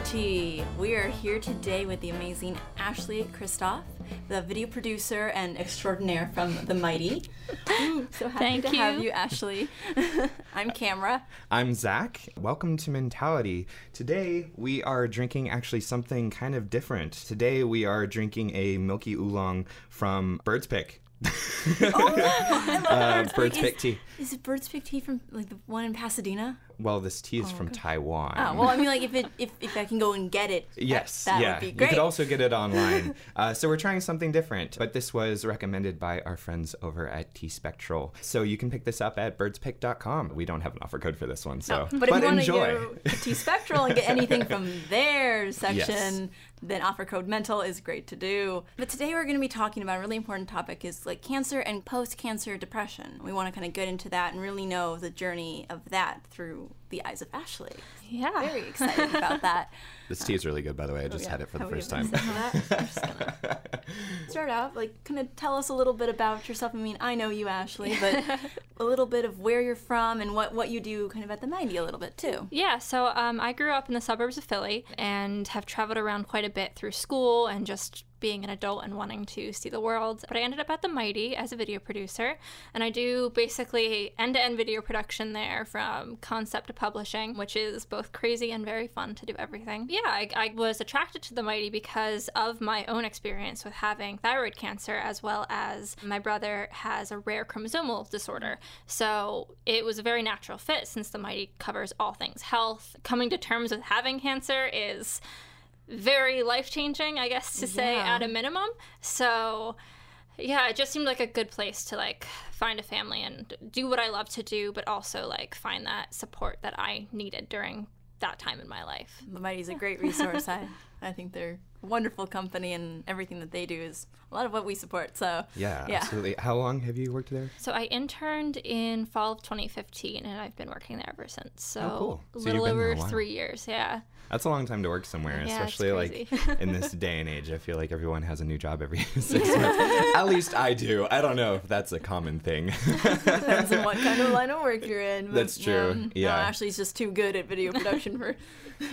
Mentality. We are here today with the amazing Ashley Christoph, the video producer and extraordinaire from The Mighty. Ooh, so happy Thank to have you. you, Ashley. I'm Cameron. I'm Zach. Welcome to Mentality. Today we are drinking actually something kind of different. Today we are drinking a milky oolong from Bird's Pick. uh, Bird's Is- Pick tea. Is it Bird's Pick tea from like the one in Pasadena? Well, this tea is from Taiwan. Oh, well, I mean, like if it if, if I can go and get it, Yes, that, yeah. would be You could also get it online. uh, so we're trying something different, but this was recommended by our friends over at T Spectral. So you can pick this up at birdspick.com. We don't have an offer code for this one, so but if you want to enjoy. go to T Spectral and get anything from their section, then offer code mental is great to do. But today we're going to be talking about a really important topic is like cancer and post-cancer depression. We want to kind of get into that and really know the journey of that through the eyes of Ashley. Yeah. Very excited about that. This tea is really good, by the way. I just Oh, Yeah. had it for the How we first time. I'm just start out like kind of tell us a little bit about yourself. I mean, I know you, Ashley, but a little bit of where you're from and what what you do kind of at the Mighty a little bit too. Yeah, so um, I grew up in the suburbs of Philly and have traveled around quite a bit through school and just being an adult and wanting to see the world. But I ended up at the Mighty as a video producer, and I do basically end to end video production there from concept to publishing, which is both crazy and very fun to do everything. Yeah, I, I was attracted to the Mighty because of my own experience with having thyroid cancer, as well as my brother has a rare chromosomal disorder. So it was a very natural fit since the Mighty covers all things health. Coming to terms with having cancer is very life changing, I guess to say Yeah. at a minimum. So yeah, it just seemed like a good place to like find a family and do what I love to do, but also like find that support that I needed during that time in my life. The Mighty's a great resource. I I think they're wonderful company and everything that they do is a lot of what we support. So Yeah, Yeah. absolutely. How long have you worked there? So I interned in fall of 2015 and I've been working there ever since. So Oh, cool. a little you've been there over a three years, yeah. That's a long time to work somewhere, Yeah, especially like in this day and age. I feel like everyone has a new job every six months. At least I do. I don't know if that's a common thing. depends on what kind of line of work you're in. That's true, um, yeah. No, Ashley's just too good at video production for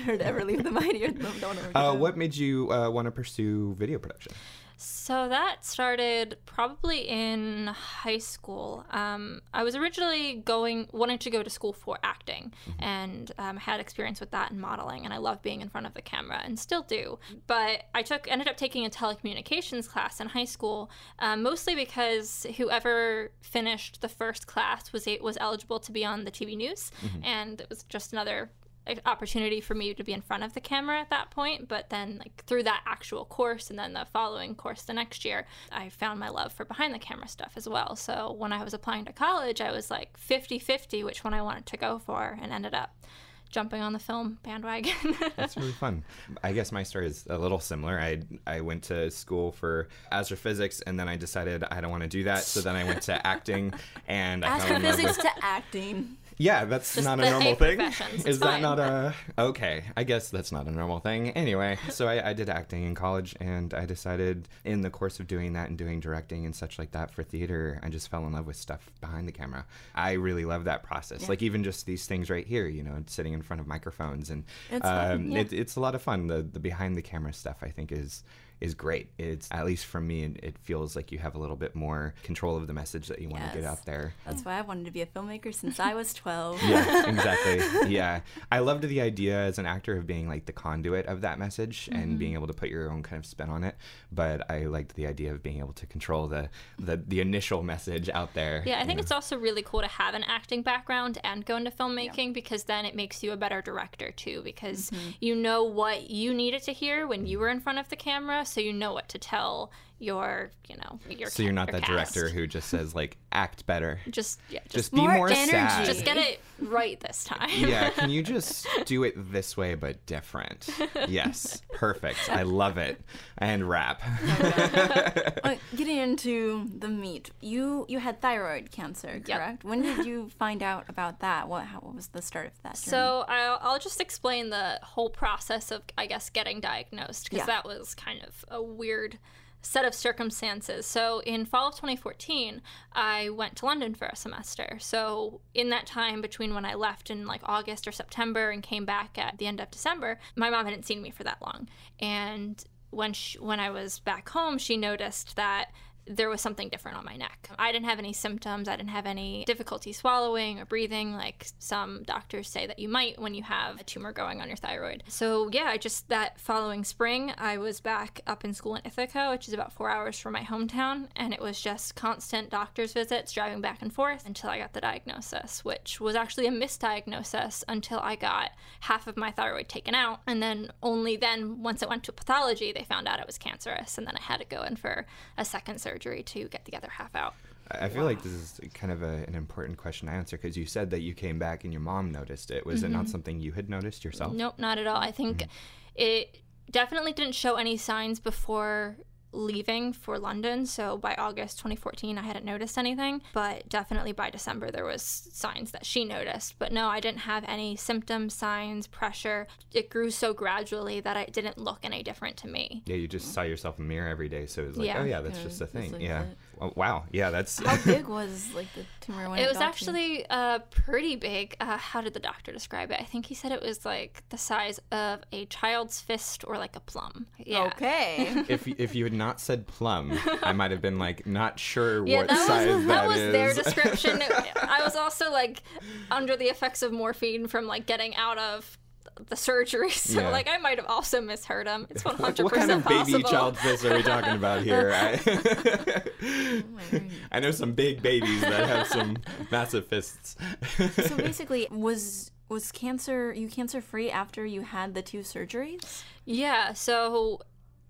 her to ever leave the Mighty or don't want to work uh, what made you uh, want to pursue video production? So that started probably in high school. Um, I was originally going, wanting to go to school for acting, and um, had experience with that and modeling, and I love being in front of the camera, and still do. But I took, ended up taking a telecommunications class in high school, um, mostly because whoever finished the first class was was eligible to be on the TV news, and it was just another opportunity for me to be in front of the camera at that point but then like through that actual course and then the following course the next year i found my love for behind the camera stuff as well so when i was applying to college i was like 50-50 which one i wanted to go for and ended up jumping on the film bandwagon That's really fun. I guess my story is a little similar. I I went to school for astrophysics, and then I decided I don't want to do that. So then I went to acting, and I fell in love Astrophysics with. to acting. Yeah, that's Just not a normal thing. Is that not a okay? I guess that's not a normal thing. Anyway, so I, I did acting in college, and I decided in the course of doing that and doing directing and such like that for theater, I just fell in love with stuff behind the camera. I really love that process. Like even just these things right here, you know, sitting in front of microphones, and It's fun, um, yeah. it, it's a lot of fun. The the behind the camera stuff, I think, is is great. It's at least for me, it, feels like you have a little bit more control of the message that you want to get out there. That's why I wanted to be a filmmaker since I was 12. yeah, exactly. Yeah. I loved the idea as an actor of being like the conduit of that message Mm-hmm. and being able to put your own kind of spin on it. But I liked the idea of being able to control the the, the initial message out there. Yeah, I think you it's also really cool to have an acting background and go into filmmaking because then it makes you a better director too because you know what you needed to hear when you were in front of the camera, so you know what to tell your, you know, your So you're not that cast. director who just says like act better. just yeah, just, Just be more more, energy. sad. just get it right this time. yeah, can you just do it this way but different? Yes, perfect. I love it. And wrap. Uh, getting into the meat, you you had thyroid cancer, Yep. correct? When did you find out about that? What how, what was the start of that? Journey? So I'll, I'll just explain the whole process of, I guess, getting diagnosed because Yeah. that was kind of a weird set of circumstances. So in fall of 2014, I went to London for a semester. So in that time between when I left in like August or September and came back at the end of December, my mom hadn't seen me for that long. And when she, when I was back home, she noticed that there was something different on my neck. I didn't have any symptoms. I didn't have any difficulty swallowing or breathing, like some doctors say that you might when you have a tumor growing on your thyroid. So, yeah, I just that following spring, I was back up in school in Ithaca, which is about four hours from my hometown, and it was just constant doctor's visits, driving back and forth until I got the diagnosis, which was actually a misdiagnosis until I got half of my thyroid taken out. And then only then, once it went to pathology, they found out it was cancerous, and then I had to go in for a second surgery surgery to get the other half out. I feel wow. like this is kind of a, an important question to answer because you said that you came back and your mom noticed it. Was mm-hmm. it not mm-hmm. something you had noticed yourself? Nope, not at all. I think mm-hmm. it definitely didn't show any signs before leaving for London. So by August 2014, I hadn't noticed anything, but definitely by December, there was signs that she noticed. But no, I didn't have any symptoms, signs, pressure. It grew so gradually that it didn't look any different to me. Yeah, you just saw yourself in the mirror every day. So it was like, yeah. oh yeah, that's yeah, just a thing. Like yeah. Wow. Yeah, that's. How big was like the tumor when it, it was actually uh, pretty big. Uh, how did the doctor describe it? I think he said it was like the size of a child's fist or like a plum. Yeah. Okay. if if you had not said plum, I might have been like not sure yeah, what that size was, that, that was their description. I was also like under the effects of morphine from like getting out of the surgery. So yeah. like I might have also misheard him. It's one hundred percent possible. What kind of baby child fist are we talking about here? I, I know some big babies that have some massive fists. so basically, was was cancer you cancer free after you had the two surgeries? Yeah. So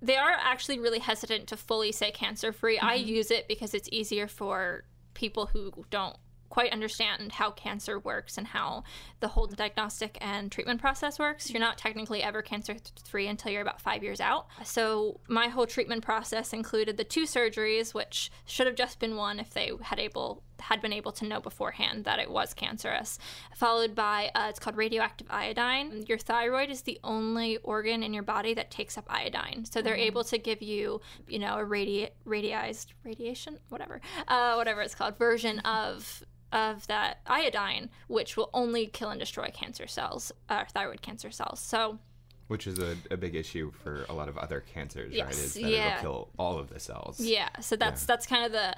they are actually really hesitant to fully say cancer free. Mm-hmm. I use it because it's easier for people who don't quite understand how cancer works and how the whole diagnostic and treatment process works. You're not technically ever cancer free until you're about five years out. So my whole treatment process included the two surgeries, which should have just been one if they had able had been able to know beforehand that it was cancerous, followed by uh, it's called radioactive iodine. Your thyroid is the only organ in your body that takes up iodine, so they're mm. able to give you, you know, a radi- radiized radiation, whatever, uh, whatever it's called, version of of that iodine, which will only kill and destroy cancer cells, uh, thyroid cancer cells. So, which is a, a big issue for a lot of other cancers, yes, right? Is that yeah. it'll kill all of the cells. Yeah. So that's yeah. that's kind of the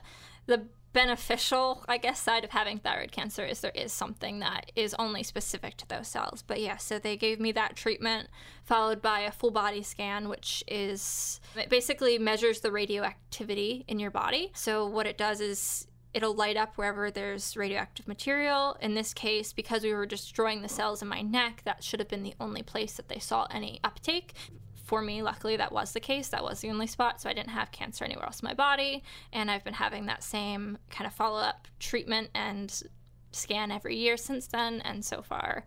the beneficial, I guess, side of having thyroid cancer is there is something that is only specific to those cells. But yeah, so they gave me that treatment followed by a full body scan, which is it basically measures the radioactivity in your body. So what it does is it'll light up wherever there's radioactive material. In this case, because we were destroying the cells in my neck, that should have been the only place that they saw any uptake. For me, luckily, that was the case. That was the only spot, so I didn't have cancer anywhere else in my body. And I've been having that same kind of follow up treatment and scan every year since then. And so far,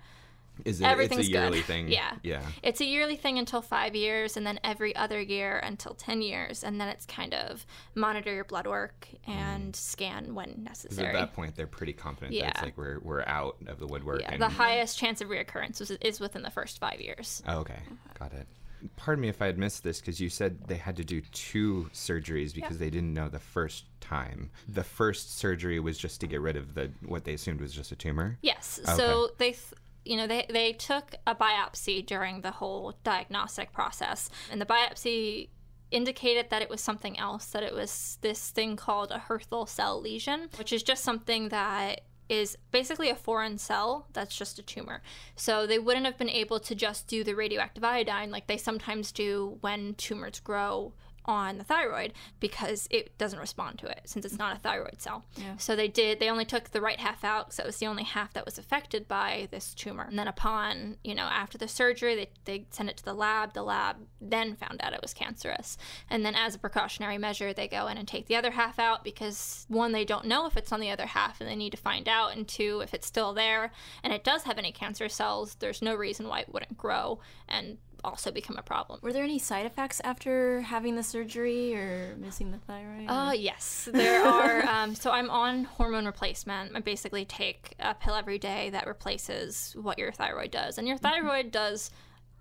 is it Everything's it's a yearly good. thing? Yeah. Yeah. It's a yearly thing until five years, and then every other year until 10 years. And then it's kind of monitor your blood work and mm. scan when necessary. At that point, they're pretty confident yeah. that it's like we're, we're out of the woodwork. Yeah. And, the highest chance of reoccurrence is, is within the first five years. Oh, okay. Got it. Pardon me if I had missed this because you said they had to do two surgeries because yeah. they didn't know the first time. The first surgery was just to get rid of the what they assumed was just a tumor. Yes. Oh, okay. So they th- you know, they, they took a biopsy during the whole diagnostic process, and the biopsy indicated that it was something else, that it was this thing called a Hürthle cell lesion, which is just something that is basically a foreign cell that's just a tumor. So they wouldn't have been able to just do the radioactive iodine like they sometimes do when tumors grow on the thyroid because it doesn't respond to it since it's not a thyroid cell. Yeah. So they did they only took the right half out because it was the only half that was affected by this tumor. And then upon, you know, after the surgery they, they sent it to the lab. The lab then found out it was cancerous. And then as a precautionary measure they go in and take the other half out because one, they don't know if it's on the other half and they need to find out and two, if it's still there and it does have any cancer cells, there's no reason why it wouldn't grow and also become a problem. Were there any side effects after having the surgery or missing the thyroid? Uh, yes, there are. um, so I'm on hormone replacement. I basically take a pill every day that replaces what your thyroid does, and your mm-hmm. thyroid mm-hmm. does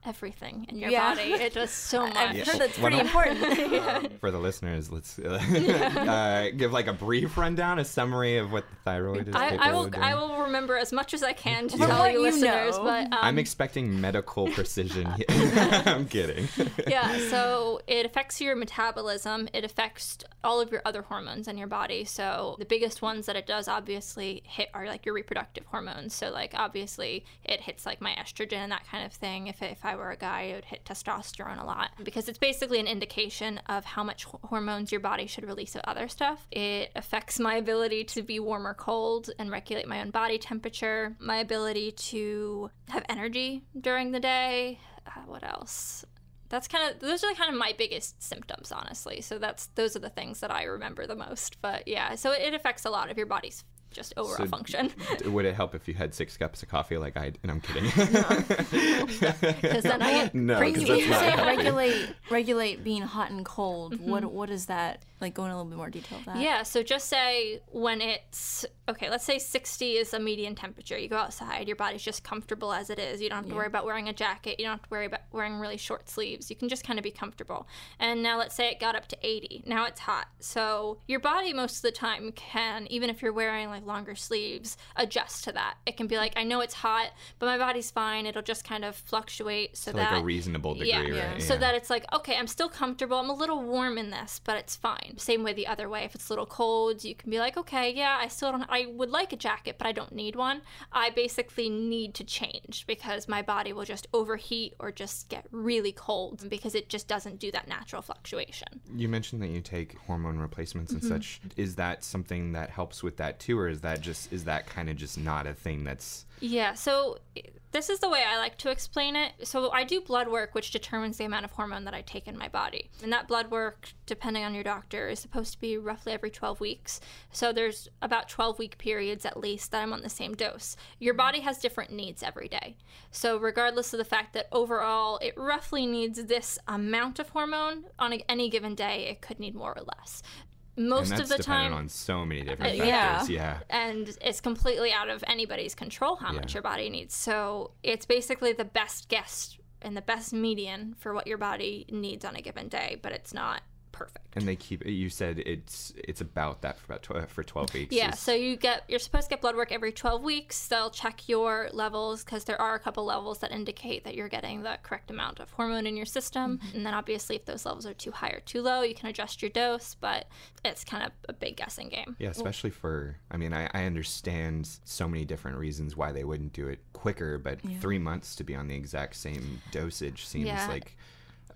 everything in your Yeah. body. It does so much. I've heard that's pretty don't- important. For the listeners, let's uh, uh, give like a brief rundown, a summary of what the thyroid is. I, I will doing. I will remember as much as I can to From tell you you listeners, know. but um, I'm expecting medical precision. I'm kidding. yeah, so it affects your metabolism. It affects all of your other hormones in your body. So the biggest ones that it does obviously hit are like your reproductive hormones. So like obviously it hits like my estrogen and that kind of thing. If if I were a guy, it would hit testosterone a lot because it's basically an indication of how much hormones your body should release of other stuff. It affects my ability to be warm or cold and regulate my own body temperature, my ability to have energy during the day. Uh, what else? that's kind of those are kind of my biggest symptoms honestly so that's those are the things that i remember the most but yeah so it affects a lot of your body's just overall So- function Would it help if you had six cups of coffee like I? And I'm kidding. because then i get no, When 'cause you, can't say regulate, regulate being hot and cold, mm-hmm. what what is that? Like, go in a little bit more detail of that. Yeah, so just say when it's okay, let's say 60 is a median temperature. You go outside, your body's just comfortable as it is. You don't have to worry about wearing a jacket. You don't have to worry about wearing really short sleeves. You can just kind of be comfortable. And now let's say it got up to 80. Now it's hot. So your body most of the time can, even if you're wearing like longer sleeves, adjust to that. It can be like, I know it's hot, but my body's fine. It'll just kind of fluctuate so To, that like a reasonable degree, yeah, right? So that it's like, okay, I'm still comfortable. I'm a little warm in this, but it's fine. Same way the other way. If it's a little cold, you can be like, okay, yeah, I still don't, I would like a jacket, but I don't need one. I basically need to change because my body will just overheat or just get really cold because it just doesn't do that natural fluctuation. You mentioned that you take hormone replacements Mm-hmm. and such. Is that something that helps with that too, or is that just is that kind of just not a thing that's Yeah, so this is the way I like to explain it. So I do blood work, which determines the amount of hormone that I take in my body. And that blood work, depending on your doctor, is supposed to be roughly every 12 weeks. So there's about 12 week periods at least that I'm on the same dose. Your body has different needs every day. So regardless of the fact that overall it roughly needs this amount of hormone on any given day, it could need more or less. Most of the time, on so many different Uh, yeah. factors. Yeah. and it's completely out of anybody's control how much your body needs. So it's basically the best guess and the best median for what your body needs on a given day, but it's not perfect. And they keep. You said it's it's about that for about tw- for twelve weeks. Yeah, is- so you get you're supposed to get blood work every 12 weeks. They'll check your levels because there are a couple levels that indicate that you're getting the correct amount of hormone in your system. Mm-hmm. And then obviously if those levels are too high or too low, you can adjust your dose, but it's kind of a big guessing game. Yeah, especially for. I mean, I, I understand so many different reasons why they wouldn't do it quicker, but three months to be on the exact same dosage seems Yeah. like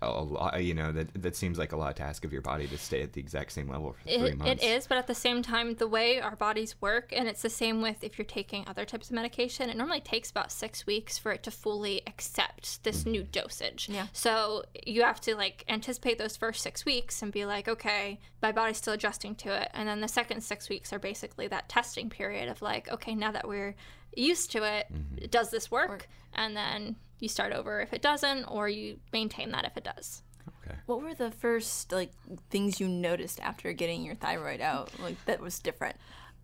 a, a lot. You know, that that seems like a lot to ask of your body to stay at the exact same level for three months. it is, but at the same time, the way our bodies work, and it's the same with if you're taking other types of medication, it normally takes about six weeks for it to fully accept this new mm-hmm. dosage. Yeah. So you have to like anticipate those first six weeks and be like, okay, my body's still adjusting to it. And then the second six weeks are basically that testing period of like, okay, now that we're used to it, mm-hmm. does this work? And then you start over if it doesn't, or you maintain that if it does. Okay. What were the first like things you noticed after getting your thyroid out? Like that was different.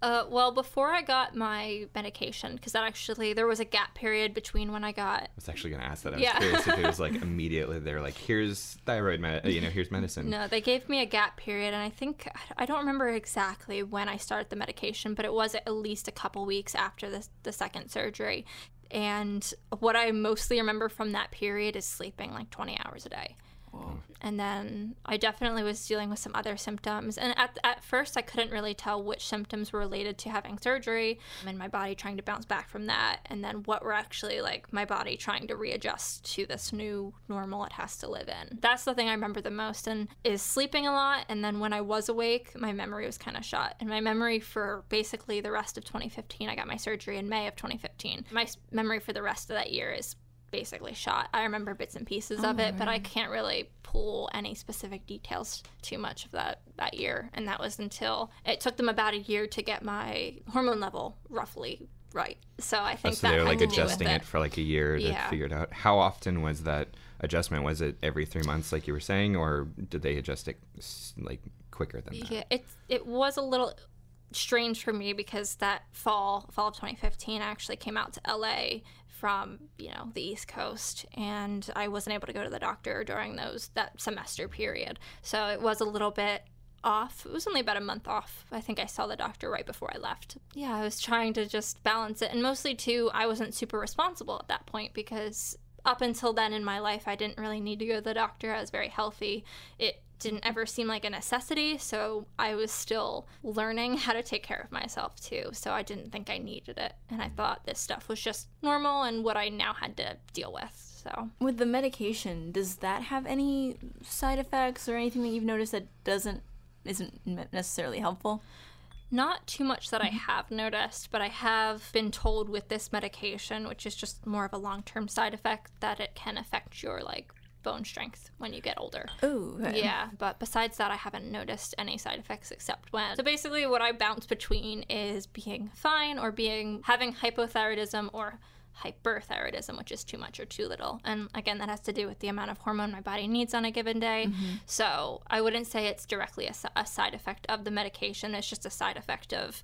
Uh, well, before I got my medication, because that actually there was a gap period between when I got. I was actually going to ask that. I was Yeah. curious if it was like immediately they're like, here's thyroid, med- you know, here's medicine. No, they gave me a gap period, and I think I don't remember exactly when I started the medication, but it was at least a couple weeks after the the second surgery. And what I mostly remember from that period is sleeping like 20 hours a day. And then I definitely was dealing with some other symptoms. And at, at first, I couldn't really tell which symptoms were related to having surgery and my body trying to bounce back from that. And then what were actually like my body trying to readjust to this new normal it has to live in. That's the thing I remember the most and is sleeping a lot. And then when I was awake, my memory was kind of shot. And my memory for basically the rest of 2015, I got my surgery in May of 2015. My memory for the rest of that year is basically shot. I remember bits and pieces of it, but I oh, can't really pull any specific details too much of that that year. And that was until it took them about a year to get my hormone level roughly right. So I Oh, think so they were like to do with adjusting it. for like a year to Yeah. figure it out. How often was that adjustment? Was it every three months, like you were saying, or did they adjust it like quicker than that? Yeah, it it was a little strange for me because that fall fall of 2015 I actually came out to LA from, you know, the East Coast and I wasn't able to go to the doctor during those that semester period. So it was a little bit off. It was only about a month off. I think I saw the doctor right before I left. Yeah, I was trying to just balance it. And mostly, too, I wasn't super responsible at that point because up until then in my life, I didn't really need to go to the doctor. I was very healthy. It didn't ever seem like a necessity, so I was still learning how to take care of myself too. So I didn't think I needed it. And I thought this stuff was just normal and what I now had to deal with. So, with the medication, does that have any side effects or anything that you've noticed that doesn't isn't necessarily helpful? Not too much that I mm-hmm. have noticed, but I have been told with this medication, which is just more of a long term side effect, that it can affect your like bone strength when you get older. Oh, okay. Yeah, but besides that, I haven't noticed any side effects except when. So basically, what I bounce between is being fine or being having hypothyroidism or hyperthyroidism, which is too much or too little. And again, that has to do with the amount of hormone my body needs on a given day. Mm-hmm. So I wouldn't say it's directly a, a side effect of the medication, it's just a side effect of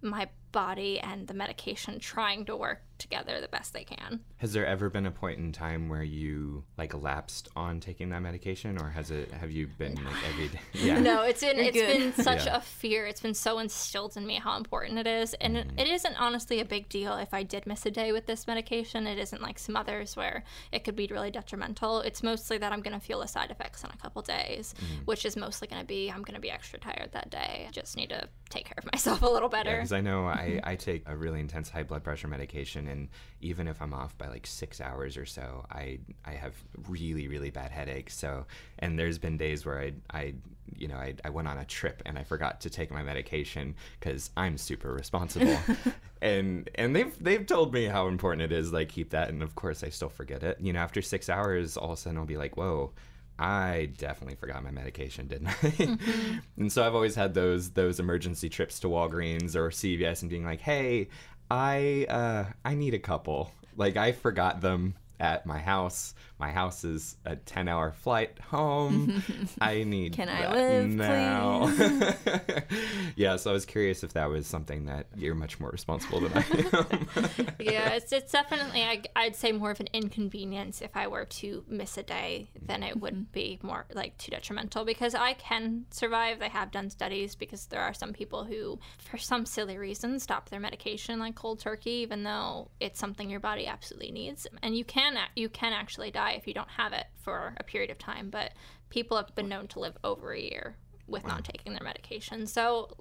my body and the medication trying to work together the best they can. Has there ever been a point in time where you like lapsed on taking that medication, or has it? Have you been like every day? Yeah. no, it's been You're it's good. been such yeah. a fear. It's been so instilled in me how important it is, and mm. it, it isn't honestly a big deal if I did miss a day with this medication. It isn't like some others where it could be really detrimental. It's mostly that I'm going to feel the side effects in a couple days, mm. which is mostly going to be I'm going to be extra tired that day. I just need to take care of myself a little better. Because I know I, Mm-hmm. I take a really intense high blood pressure medication, and even if I'm off by like six hours or so, I I have really really bad headaches. So, and there's been days where I I you know I, I went on a trip and I forgot to take my medication because I'm super responsible, and and they've they've told me how important it is like keep that, and of course I still forget it. You know, after six hours, all of a sudden I'll be like, whoa I definitely forgot my medication, didn't I? Mm-hmm. and so I've always had those those emergency trips to Walgreens or CVS and being like, "Hey, I uh, I need a couple." Like I forgot them at my house. My house is a 10 hour flight home. I need Can I live now. yeah, so I was curious if that was something that you're much more responsible than I am. yeah, it's, it's definitely, I, I'd say, more of an inconvenience if I were to miss a day than it would mm-hmm. be more like too detrimental because I can survive. They have done studies because there are some people who, for some silly reason, stop their medication like cold turkey, even though it's something your body absolutely needs. And you can can you can actually die if you don't have it for a period of time. But people have been known to live over a year with wow. not taking their medication. So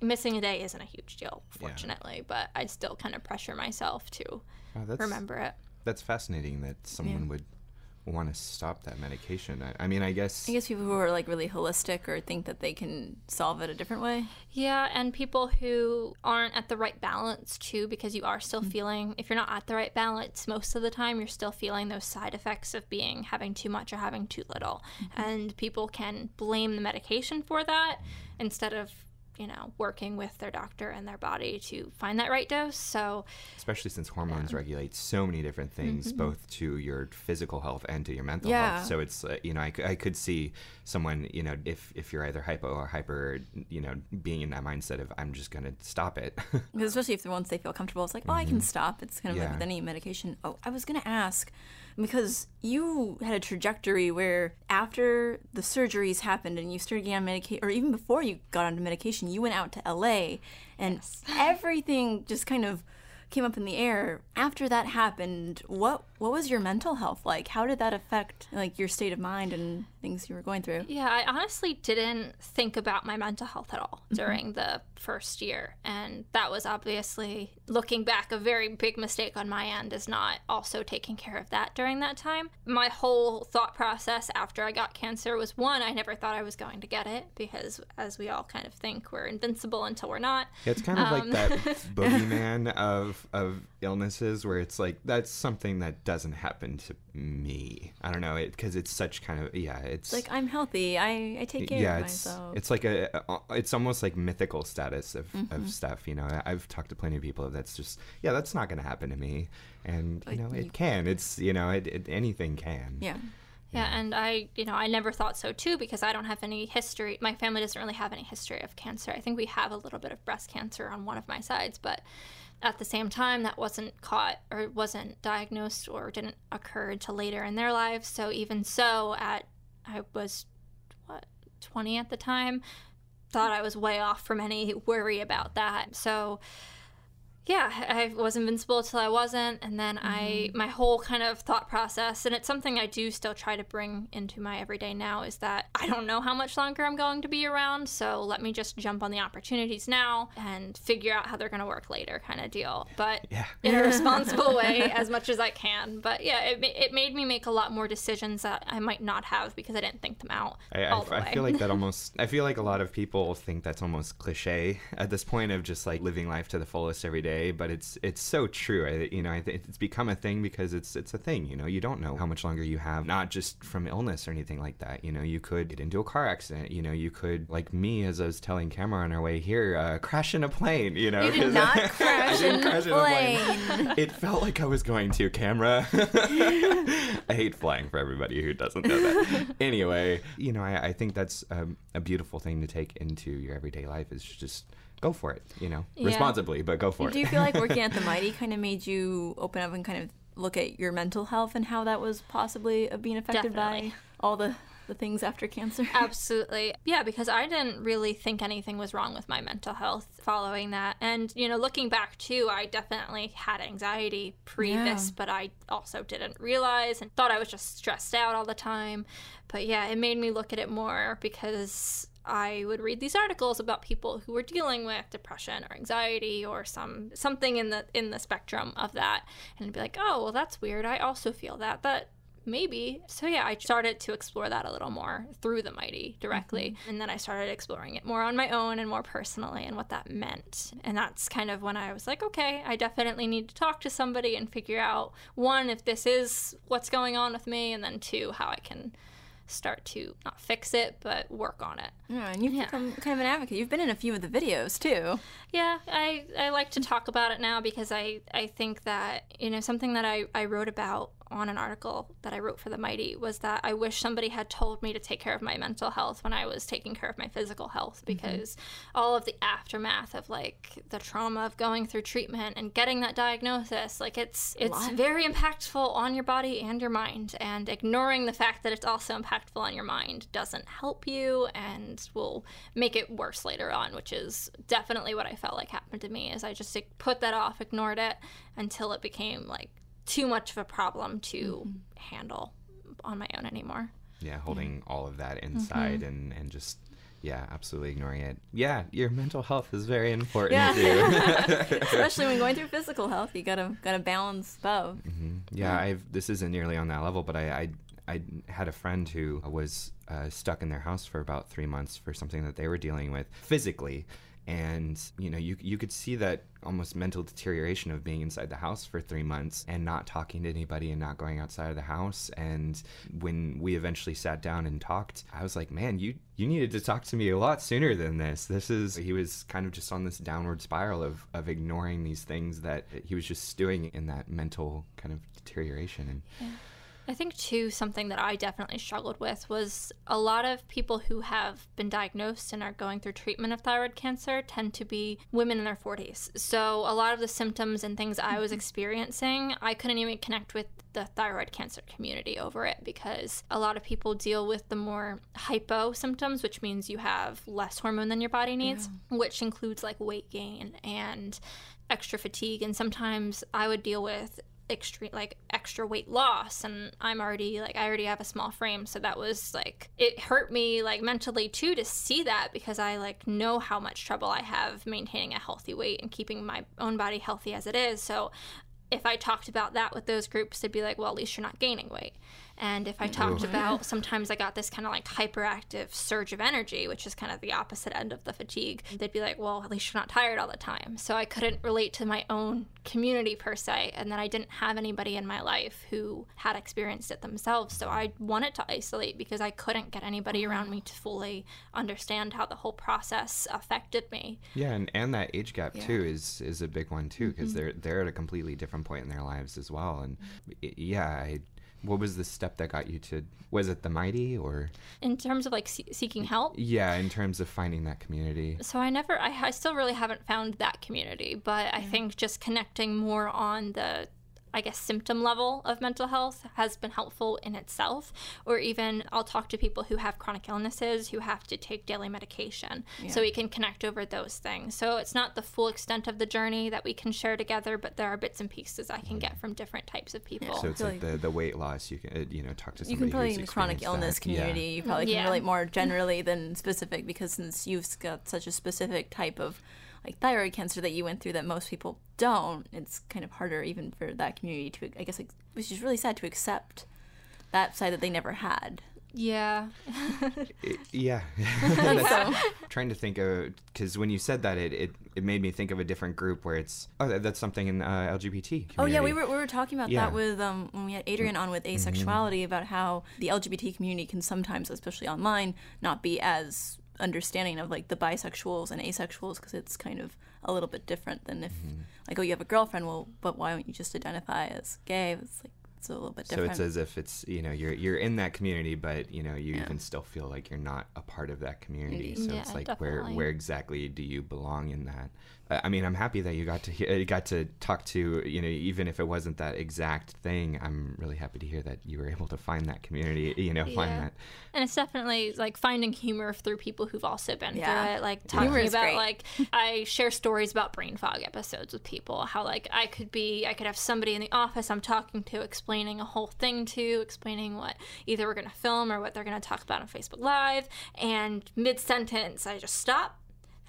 missing a day isn't a huge deal, fortunately. Yeah. But I still kind of pressure myself to wow, remember it. That's fascinating that someone yeah. would want to stop that medication. I, I, mean, I guess. I guess people who are like really holistic or think that they can solve it a different way. Yeah, and people who aren't at the right balance too, because you are still mm-hmm. feeling, if you're not at the right balance, most of the time you're still feeling those side effects of being having too much or having too little. Mm-hmm. And people can blame the medication for that instead of you know, working with their doctor and their body to find that right dose. So, especially since hormones yeah. regulate so many different things, mm-hmm. both to your physical health and to your mental yeah. health. So it's, uh, you know, I, I could see someone, you know, if if you're either hypo or hyper, you know, being in that mindset of I'm just going to stop it. because especially if the once they feel comfortable, it's like, oh, mm-hmm. I can stop. It's kind of yeah. like with any medication. Oh, I was going to ask because you had a trajectory where after the surgeries happened and you started getting on medication, or even before you got onto medication, you went out to LA and yes. everything just kind of came up in the air. After that happened, what what was your mental health like? How did that affect like your state of mind and things you were going through? Yeah, I honestly didn't think about my mental health at all mm-hmm. during mm-hmm. the first year, and that was obviously looking back a very big mistake on my end is not also taking care of that during that time. My whole thought process after I got cancer was one, I never thought I was going to get it because as we all kind of think we're invincible until we're not. Yeah, it's kind of um, like that boogeyman of of illnesses where it's like that's something that doesn't happen to me. I don't know it because it's such kind of yeah. It's like I'm healthy. I, I take care yeah, of it's, myself. It's like a, a, it's almost like mythical status of, mm-hmm. of stuff. You know, I've talked to plenty of people that's just yeah, that's not going to happen to me, and you know it you, can. It's you know it, it anything can. Yeah. Yeah, and I, you know, I never thought so too because I don't have any history. My family doesn't really have any history of cancer. I think we have a little bit of breast cancer on one of my sides, but at the same time, that wasn't caught or wasn't diagnosed or didn't occur until later in their lives. So even so, at I was what 20 at the time, thought I was way off from any worry about that. So yeah, I was invincible till I wasn't, and then mm-hmm. I my whole kind of thought process, and it's something I do still try to bring into my everyday now is that I don't know how much longer I'm going to be around, so let me just jump on the opportunities now and figure out how they're going to work later, kind of deal. But yeah. in a responsible way, as much as I can. But yeah, it, it made me make a lot more decisions that I might not have because I didn't think them out. I, I, I feel like that almost. I feel like a lot of people think that's almost cliche at this point of just like living life to the fullest every day but it's it's so true. I, you know, I it's become a thing because it's it's a thing. You know, you don't know how much longer you have, not just from illness or anything like that. You know, you could get into a car accident. You know, you could like me, as I was telling Cameron on our way here, uh, crash in a plane. You know, you did not crash, in, crash in, a plane. It felt like I was going to. Cameron. I hate flying for everybody who doesn't know that. anyway, you know, I, I think that's um, a beautiful thing to take into your everyday life is just go for it, you know, yeah. responsibly, but go for it. Do you feel like working at the Mighty kind of made you open up and kind of look at your mental health and how that was possibly being affected Definitely. by all the the things after cancer? Absolutely. Yeah, because I didn't really think anything was wrong with my mental health following that. And, you know, looking back too, I definitely had anxiety pre yeah. this, but I also didn't realize and thought I was just stressed out all the time. But yeah, it made me look at it more because I would read these articles about people who were dealing with depression or anxiety or some something in the in the spectrum of that and I'd be like, "Oh, well that's weird. I also feel that." That maybe. So yeah, I started to explore that a little more through the Mighty directly. Mm-hmm. And then I started exploring it more on my own and more personally and what that meant. And that's kind of when I was like, okay, I definitely need to talk to somebody and figure out one if this is what's going on with me and then two how I can start to not fix it, but work on it. Yeah, and you've yeah. become kind of an advocate. You've been in a few of the videos too. Yeah, I, I like to talk about it now because I, I think that, you know, something that I, I wrote about on an article that I wrote for the Mighty was that I wish somebody had told me to take care of my mental health when I was taking care of my physical health mm-hmm. because mm-hmm. all of the aftermath of like the trauma of going through treatment and getting that diagnosis, like it's it's very impactful on your body and your mind and ignoring the fact that it's also impactful on your mind doesn't help you and will make it worse later on, which is definitely what I felt like happened to me is I just put that off, ignored it until it became like too much of a problem to mm-hmm. handle on my own anymore. Yeah, holding yeah. all of that inside mm-hmm. and, and just yeah, absolutely ignoring it. Yeah, your mental health is very important yeah. too. Especially when going through physical health, you gotta gotta balance both. Mm-hmm. Yeah, I've this isn't nearly on that level, but I I, I had a friend who was uh, stuck in their house for about three months for something that they were dealing with physically and you know you you could see that almost mental deterioration of being inside the house for 3 months and not talking to anybody and not going outside of the house. And when we eventually sat down and talked I was like man you you needed to talk to me a lot sooner than this. This is he was kind of just on this downward spiral of of ignoring these things that he was just doing in that mental kind of deterioration. And yeah. I think, too, something that I definitely struggled with was a lot of people who have been diagnosed and are going through treatment of thyroid cancer tend to be women in their 40s. So, a lot of the symptoms and things I was experiencing, I couldn't even connect with the thyroid cancer community over it because a lot of people deal with the more hypo symptoms, which means you have less hormone than your body needs, yeah. which includes like weight gain and extra fatigue. And sometimes I would deal with extreme like extra weight loss and i'm already like i already have a small frame so that was like it hurt me like mentally too to see that because i like know how much trouble i have maintaining a healthy weight and keeping my own body healthy as it is. So if i talked about that with those groups they'd be like well at least you're not gaining weight and if I talked about sometimes I got this kind of like hyperactive surge of energy, which is kind of the opposite end of the fatigue, they'd be like, well, at least you're not tired all the time. So I couldn't relate to my own community per se. And then I didn't have anybody in my life who had experienced it themselves. So I wanted to isolate because I couldn't get anybody around me to fully understand how the whole process affected me. Yeah, and, and that age gap yeah. too is is a big one too because mm-hmm. they're they're at a completely different point in their lives as well. And yeah, I what was the step that got you to? Was it the mighty or? In terms of like see- seeking help, Yeah, in terms of finding that community. so I never, I, I still really haven't found that community, but I think just connecting more on the, I guess, symptom level of mental health has been helpful in itself. Or even I'll talk to people who have chronic illnesses who have to take daily medication. So we can connect over those things. So it's not the full extent of the journey that we can share together, but there are bits and pieces I can get from different types of people. So it's like like- the, the weight loss. You can uh, you know talk to You somebody can probably who's in the chronic illness that. Yeah. community, you probably can Yeah. relate more generally than specific because since you've got such a specific type of like thyroid cancer that you went through that most people don't, it's kind of harder even for that community to, I guess, like, which is really sad to accept that side that they never had. yeah. It- yeah. so, trying to think of because when you said that it, it it made me think of a different group where it's oh that- that's something in uh, LGBT community. oh yeah, we were we were talking about Yeah. that with um when we had Adrian on with asexuality about how the LGBT community can sometimes, especially online, not be as understanding of like the bisexuals and asexuals because it's kind of a little bit different than if mm-hmm. like oh you have a girlfriend well but why don't you just identify as gay it's like it's a little bit different. so it's as if it's you know you're you're in that community but you know you Yeah. even still feel like you're not a part of that community so Yeah, it's like where definitely. where exactly do you belong in that i mean i'm happy that you got to hear, you got to talk to you know even if it wasn't that exact thing i'm really happy to hear that you were able to find that community you know find Yeah. that And it's definitely like finding humor through people who've also been Yeah. through it. Like talking is about great. like I share stories about brain fog episodes with people. How like I could be I could have somebody in the office I'm talking to explaining a whole thing to, explaining what either we're gonna film or what they're gonna talk about on Facebook Live, and mid sentence I just stop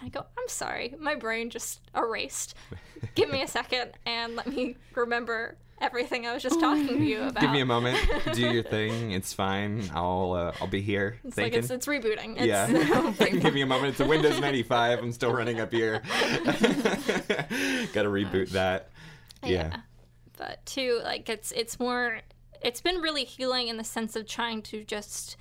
and I go, I'm sorry, my brain just erased. Give me a second and let me remember everything I was just talking to you about. give me a moment do your thing it's fine i'll uh, i'll be here It's like it's, it's rebooting. It's, yeah. Give me a moment. It's a Windows 95. I'm still running up here. Got to reboot that. Yeah. but too like it's it's more it's been really healing in the sense of trying to just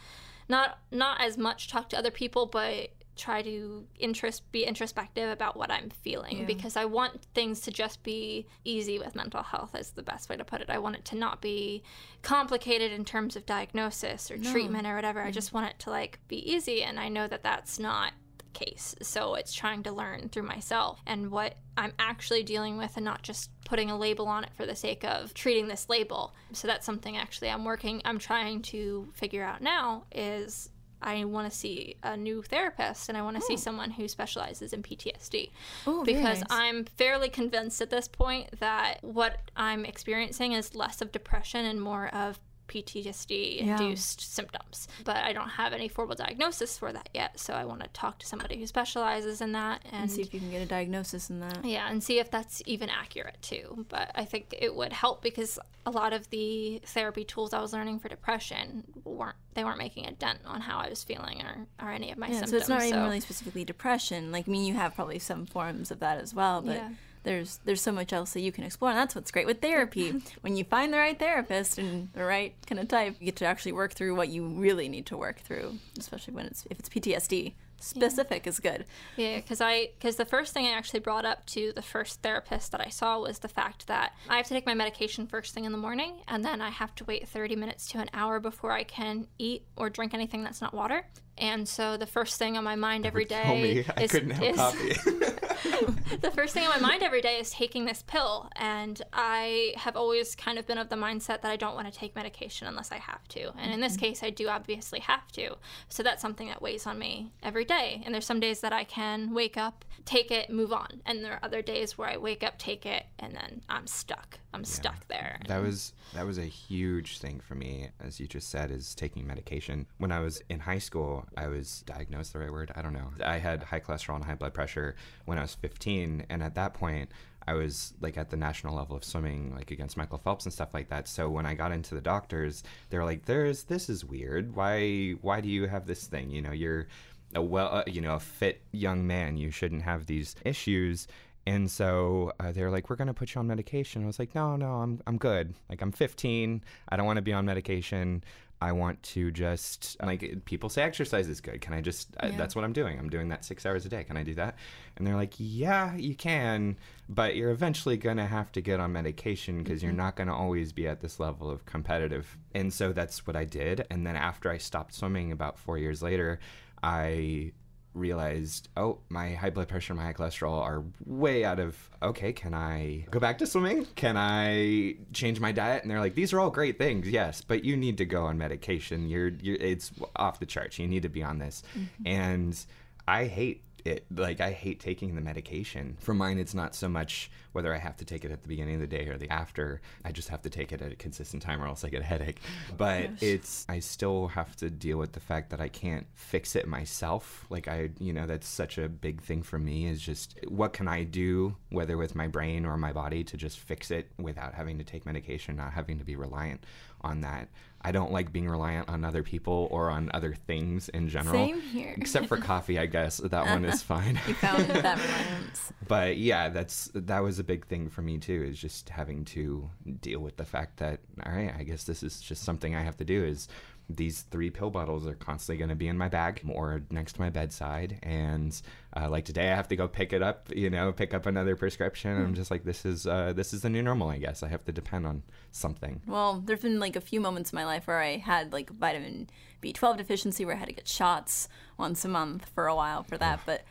not not as much talk to other people but try to interest be introspective about what i'm feeling Yeah. because i want things to just be easy with mental health is the best way to put it. I want it to not be complicated in terms of diagnosis or treatment or whatever. I mm-hmm. just want it to like be easy and i know that that's not the case. So it's trying to learn through myself and what i'm actually dealing with and not just putting a label on it for the sake of treating this label. So that's something actually i'm working i'm trying to figure out now is I want to see a new therapist and I want to see oh. someone who specializes in PTSD Oh, because nice. I'm fairly convinced at this point that what I'm experiencing is less of depression and more of PTSD induced symptoms. But I don't have any formal diagnosis for that yet, so I want to talk to somebody who specializes in that and, and see if you can get a diagnosis in that yeah, and see if that's even accurate too. But I think it would help because a lot of the therapy tools I was learning for depression weren't they weren't making a dent on how I was feeling or, or any of my yeah, symptoms. so it's not even really specifically depression like i mean you have probably some forms of that as well but Yeah. There's there's so much else that you can explore and that's what's great with therapy. When you find the right therapist and the right kind of type you get to actually work through what you really need to work through especially when it's if it's ptsd specific is good. Yeah, because I because the first thing I actually brought up to the first therapist that I saw was the fact that I have to take my medication first thing in the morning, and then I have to wait thirty minutes to an hour before I can eat or drink anything that's not water. And so the first thing on my mind every day me I is, is- coffee. the first thing on my mind every day is taking this pill. And I have always kind of been of the mindset that I don't want to take medication unless I have to. And in this mm-hmm. case, I do obviously have to. So that's something that weighs on me every day. And there's some days that I can wake up, take it, move on. And there are other days where I wake up, take it, and then I'm stuck. I'm stuck there. That was that was a huge thing for me, as you just said, is taking medication. When I was in high school, I was diagnosed the right word. I don't know. I had high cholesterol and high blood pressure when I was 15, and at that point, I was like at the national level of swimming, like against Michael Phelps and stuff like that. So when I got into the doctors, they were like, "There's this is weird. Why why do you have this thing? You know, you're a well, uh, you know, a fit young man. You shouldn't have these issues." And so uh, they're like, "We're gonna put you on medication." I was like, "No, no, I'm I'm good. Like I'm 15. I don't want to be on medication." I want to just like people say exercise is good. Can I just uh, Yeah. that's what I'm doing. I'm doing that 6 hours a day. Can I do that? And they're like, "Yeah, you can, but you're eventually going to have to get on medication because you're not going to always be at this level of competitive." And so that's what I did. And then after I stopped swimming about 4 years later, I realized, oh, my high blood pressure my high cholesterol are way out of okay, can I go back to swimming? Can I change my diet? And they're like, these are all great things, yes, but you need to go on medication. You're, you're it's off the charts. You need to be on this. Mm-hmm. And I hate it like I hate taking the medication. For mine it's not so much whether I have to take it at the beginning of the day or the after. I just have to take it at a consistent time or else I get a headache. Oh, but Yes. it's I still have to deal with the fact that I can't fix it myself. Like I you know that's such a big thing for me is just what can I do whether with my brain or my body to just fix it without having to take medication, not having to be reliant on that. I don't like being reliant on other people or on other things in general. Same here. Except for coffee, I guess. That one is fine. You found that reliance. but yeah, that's that was a big thing for me too, is just having to deal with the fact that all right, I guess this is just something I have to do is these three pill bottles are constantly going to be in my bag or next to my bedside and uh, like today i have to go pick it up you know pick up another prescription. I'm just like this is uh, this is the new normal i guess. I have to depend on something. Well, there's been like a few moments in my life where I had like vitamin B12 deficiency where I had to get shots once a month for a while for that. But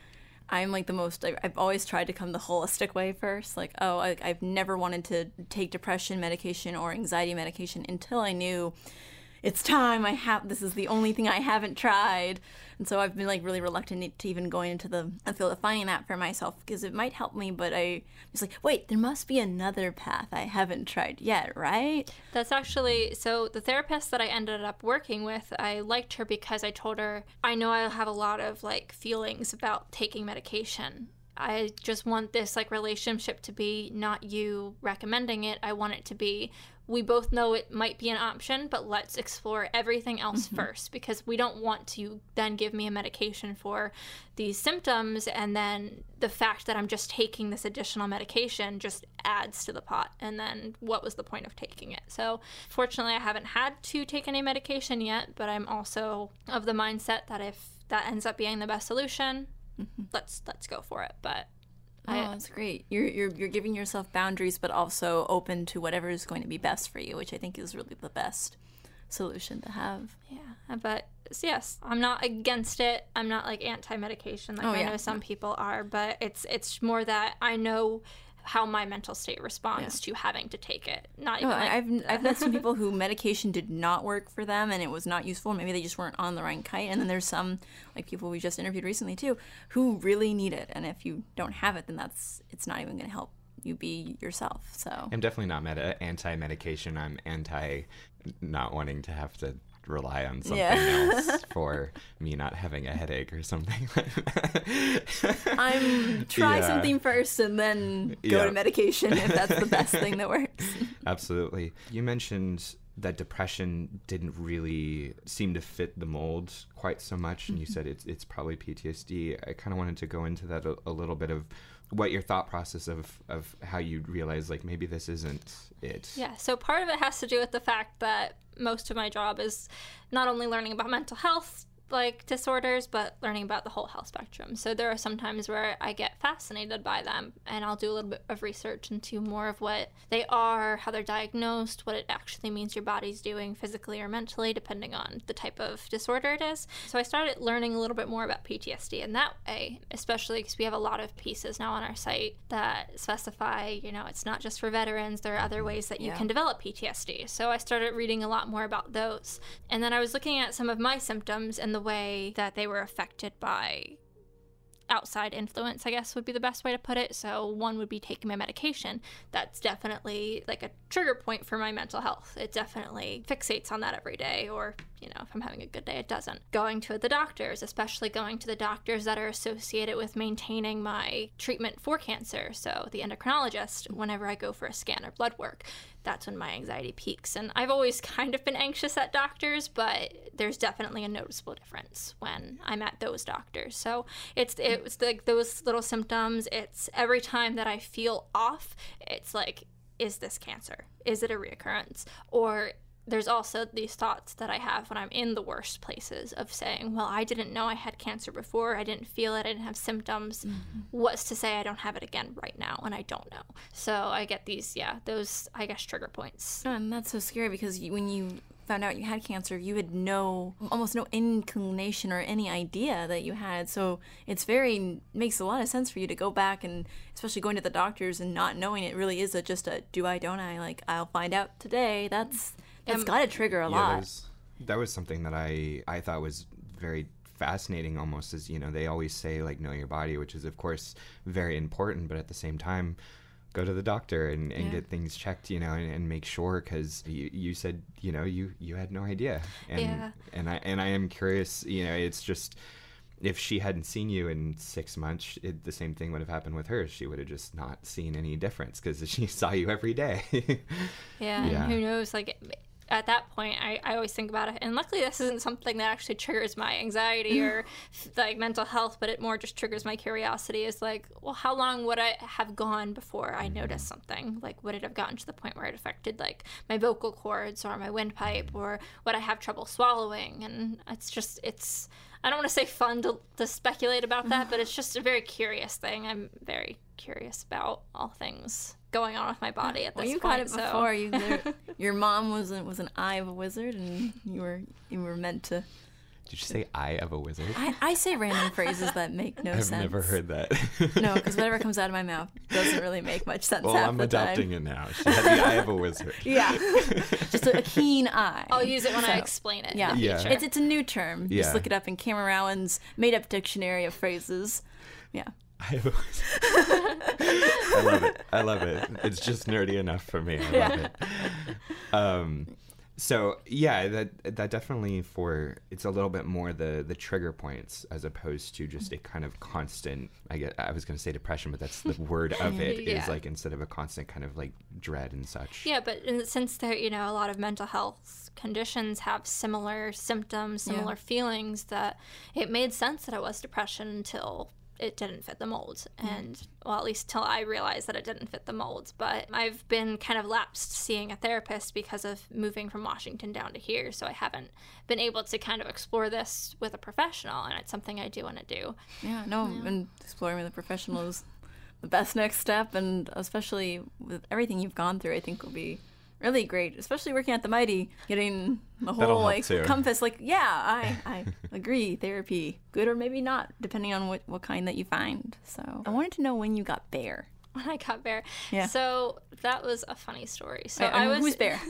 I'm like the most, I've always tried to come the holistic way first. Like, oh, I, I've never wanted to take depression medication or anxiety medication until I knew it's time. I have, this is the only thing I haven't tried. And so I've been like really reluctant to even going into the field of finding that for myself because it might help me. But I was like, wait, there must be another path I haven't tried yet, right? That's actually so the therapist that I ended up working with, I liked her because I told her I know I have a lot of like feelings about taking medication. I just want this like relationship to be not you recommending it. I want it to be we both know it might be an option, but let's explore everything else mm-hmm. first because we don't want to then give me a medication for these symptoms and then the fact that I'm just taking this additional medication just adds to the pot. And then what was the point of taking it? So, fortunately, I haven't had to take any medication yet, but I'm also of the mindset that if that ends up being the best solution, mm-hmm. let's let's go for it. But Oh, I, that's great. You're, you're you're giving yourself boundaries, but also open to whatever is going to be best for you, which I think is really the best solution to have. Yeah, but yes, I'm not against it. I'm not like anti-medication like Oh, I yeah. know some people are, but it's it's more that I know how my mental state responds to having to take it. Not even No, like, I- I've I've met some people who medication did not work for them and it was not useful. Maybe they just weren't on the right kite. And then there's some like people we just interviewed recently too who really need it. And if you don't have it, then that's it's not even going to help you be yourself. So I'm definitely not meta anti-medication. I'm anti not wanting to have to rely on something Yeah. else for me not having a headache or something. I'm try Yeah. something first and then go Yeah. to medication if that's the best thing that works. Absolutely. You mentioned that depression didn't really seem to fit the mold quite so much, and you mm-hmm. said it's it's probably PTSD. I kind of wanted to go into that a, a little bit of what your thought process of of how you realize like maybe this isn't it. Yeah, so part of it has to do with the fact that most of my job is not only learning about mental health like disorders but learning about the whole health spectrum. So there are some times where I get fascinated by them and I'll do a little bit of research into more of what they are, how they're diagnosed, what it actually means your body's doing physically or mentally depending on the type of disorder it is. So I started learning a little bit more about PTSD in that way, especially because we have a lot of pieces now on our site that specify, you know, it's not just for veterans, there are other ways that you Yeah. can develop PTSD. So I started reading a lot more about those. And then I was looking at some of my symptoms and the way that they were affected by outside influence, I guess would be the best way to put it. So, one would be taking my medication. That's definitely like a trigger point for my mental health. It definitely fixates on that every day, or, you know, if I'm having a good day, it doesn't. Going to the doctors, especially going to the doctors that are associated with maintaining my treatment for cancer. So, the endocrinologist, whenever I go for a scan or blood work, that's when my anxiety peaks. And I've always kind of been anxious at doctors, but there's definitely a noticeable difference when I'm at those doctors. So it's it's like those little symptoms. It's every time that I feel off, it's like, is this cancer? Is it a reoccurrence? Or there's also these thoughts that I have when I'm in the worst places of saying, well, I didn't know I had cancer before. I didn't feel it. I didn't have symptoms. Mm-hmm. What's to say I don't have it again right now? And I don't know. So I get these, yeah, those, I guess, trigger points. Oh, and that's so scary because you, when you found out you had cancer, you had no, almost no inclination or any idea that you had. So it's very, makes a lot of sense for you to go back and especially going to the doctors and not knowing it really is a, just a do I, don't I? Like, I'll find out today. That's, that's um, got to trigger a yeah, lot. That was, that was something that I, I thought was very fascinating almost as you know they always say like know your body which is of course very important but at the same time go to the doctor and, and yeah. get things checked, you know, and, and make sure because you, you said, you know, you, you had no idea. And, yeah. and I, and I am curious, you know, it's just, if she hadn't seen you in six months, it, the same thing would have happened with her. She would have just not seen any difference because she saw you every day. yeah, yeah. who knows? Like at that point, I, I always think about it. And luckily, this isn't something that actually triggers my anxiety or like mental health, but it more just triggers my curiosity. Is like, well, how long would I have gone before I mm-hmm. noticed something? Like, would it have gotten to the point where it affected like my vocal cords or my windpipe, or would I have trouble swallowing? And it's just, it's, I don't want to say fun to, to speculate about that, but it's just a very curious thing. I'm very curious about all things going on with my body at this well, you point. got it before. You, your mom was a, was an eye of a wizard, and you were you were meant to. Did you say eye of a wizard? I, I say random phrases that make no I've sense. I've never heard that. no, because whatever comes out of my mouth doesn't really make much sense. Well, I'm adopting time. it now. She had the eye of a wizard. Yeah, just a, a, keen eye. I'll use it when so, I explain it. Yeah, yeah. It's it's a new term. Yeah. Just look it up in Cameron Rowan's made up dictionary of phrases. Yeah. I, I love it. I love it. It's just nerdy enough for me. I love it. Um, so yeah, that that definitely for it's a little bit more the the trigger points as opposed to just a kind of constant. I get I was going to say depression, but that's the word of it yeah. is like instead of a constant kind of like dread and such. Yeah, but in, since there you know a lot of mental health conditions have similar symptoms, similar yeah. feelings, that it made sense that it was depression until it didn't fit the mold. Mm. And well, at least till I realized that it didn't fit the mold. But I've been kind of lapsed seeing a therapist because of moving from Washington down to here. So I haven't been able to kind of explore this with a professional. And it's something I do want to do. Yeah, no, yeah. and exploring with a professional is the best next step. And especially with everything you've gone through, I think will be really great, especially working at the Mighty, getting a whole like too. compass. Like, yeah, I I agree. Therapy, good or maybe not, depending on what what kind that you find. So I wanted to know when you got Bear when I got Bear. Yeah. So that was a funny story. So I, I, was who's Bear?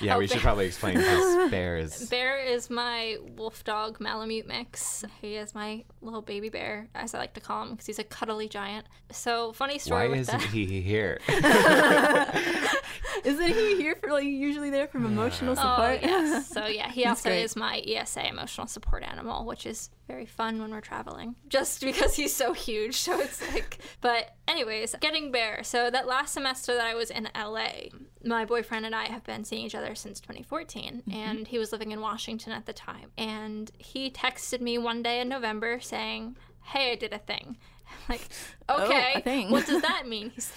yeah, oh, we Bear. should probably explain because Bear is Bear is my wolf dog Malamute mix. He is my little baby bear, as I like to call him, because he's a cuddly giant. So funny story. Why isn't that. he here? isn't he here for like usually there from emotional oh, support? Oh yes. So yeah, he also great. is my ESA emotional support animal, which is very fun when we're traveling. Just because he's so huge, so it's like. But anyways, getting Bear. So that last semester that I was in LA, my boyfriend and I have been seeing each other since 2014, mm-hmm. and he was living in Washington at the time. And he texted me one day in November saying, "Hey, I did a thing." I'm like, oh, okay, oh, what does that mean? He's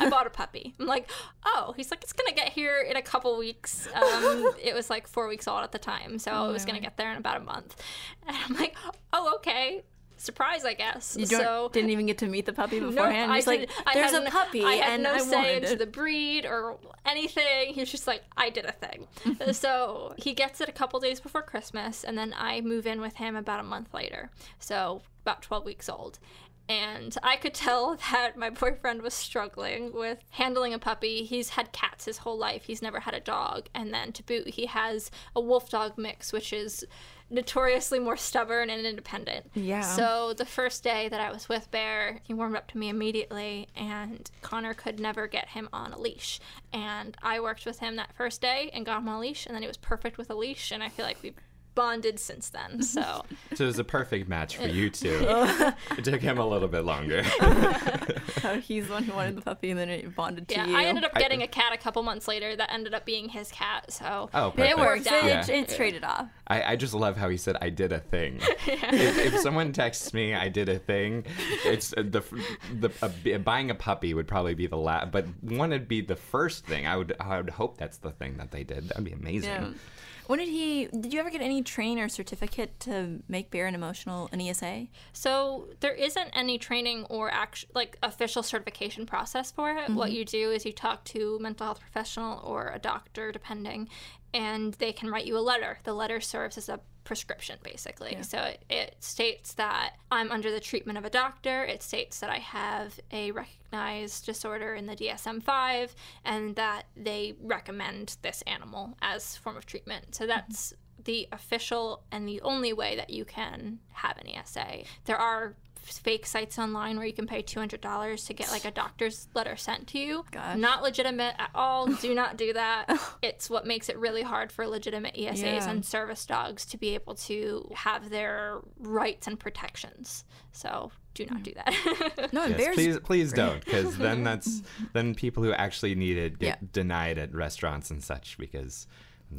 I bought a puppy. I'm like, oh, he's like, it's gonna get here in a couple weeks. Um, it was like four weeks old at the time, so oh, it was gonna get there in about a month. And I'm like, oh, okay surprise, I guess. You so didn't even get to meet the puppy beforehand. No, He's like, "There's a puppy," I had and no I say into the breed or anything. He's just like, "I did a thing." so he gets it a couple days before Christmas, and then I move in with him about a month later. So about 12 weeks old. And I could tell that my boyfriend was struggling with handling a puppy. He's had cats his whole life, he's never had a dog. And then to boot, he has a wolf dog mix, which is notoriously more stubborn and independent. Yeah. So the first day that I was with Bear, he warmed up to me immediately, and Connor could never get him on a leash. And I worked with him that first day and got him on a leash, and then he was perfect with a leash. And I feel like we bonded since then. So So it was a perfect match for you two. it took him a little bit longer. Oh, he's the one who wanted the puppy, and then it bonded to yeah, you. I ended up getting a cat a couple months later that ended up being his cat. So Oh, perfect. it worked out. It, Yeah. it, it's traded off. I, I just love how he said I did a thing. if, if someone texts me I did a thing, it's uh, the the a, b- buying a puppy would probably be the last, but one would be the first thing. I would I would hope that's the thing that they did. That'd be amazing. Yeah. When did he? Did you ever get any training or certificate to make Bear an emotional an ESA? So there isn't any training or act- like official certification process for it. What mm-hmm. you do is you talk to a mental health professional or a doctor, depending, and they can write you a letter. The letter serves as a prescription, basically. So it, it states that I'm under the treatment of a doctor. It states that I have a recognized disorder in the DSM-5, and that they recommend this animal as form of treatment. So mm-hmm. that's the official and the only way that you can have an ESA. There are fake sites online where you can pay $200 to get like a doctor's letter sent to you. Gosh. Not legitimate at all. Do not do that. it's what makes it really hard for legitimate ESAs Yeah. and service dogs to be able to have their rights and protections. So do not mm. do that. No, Yes, Bear's please, please don't, because then that's then people who actually need it get Yeah. denied at restaurants and such because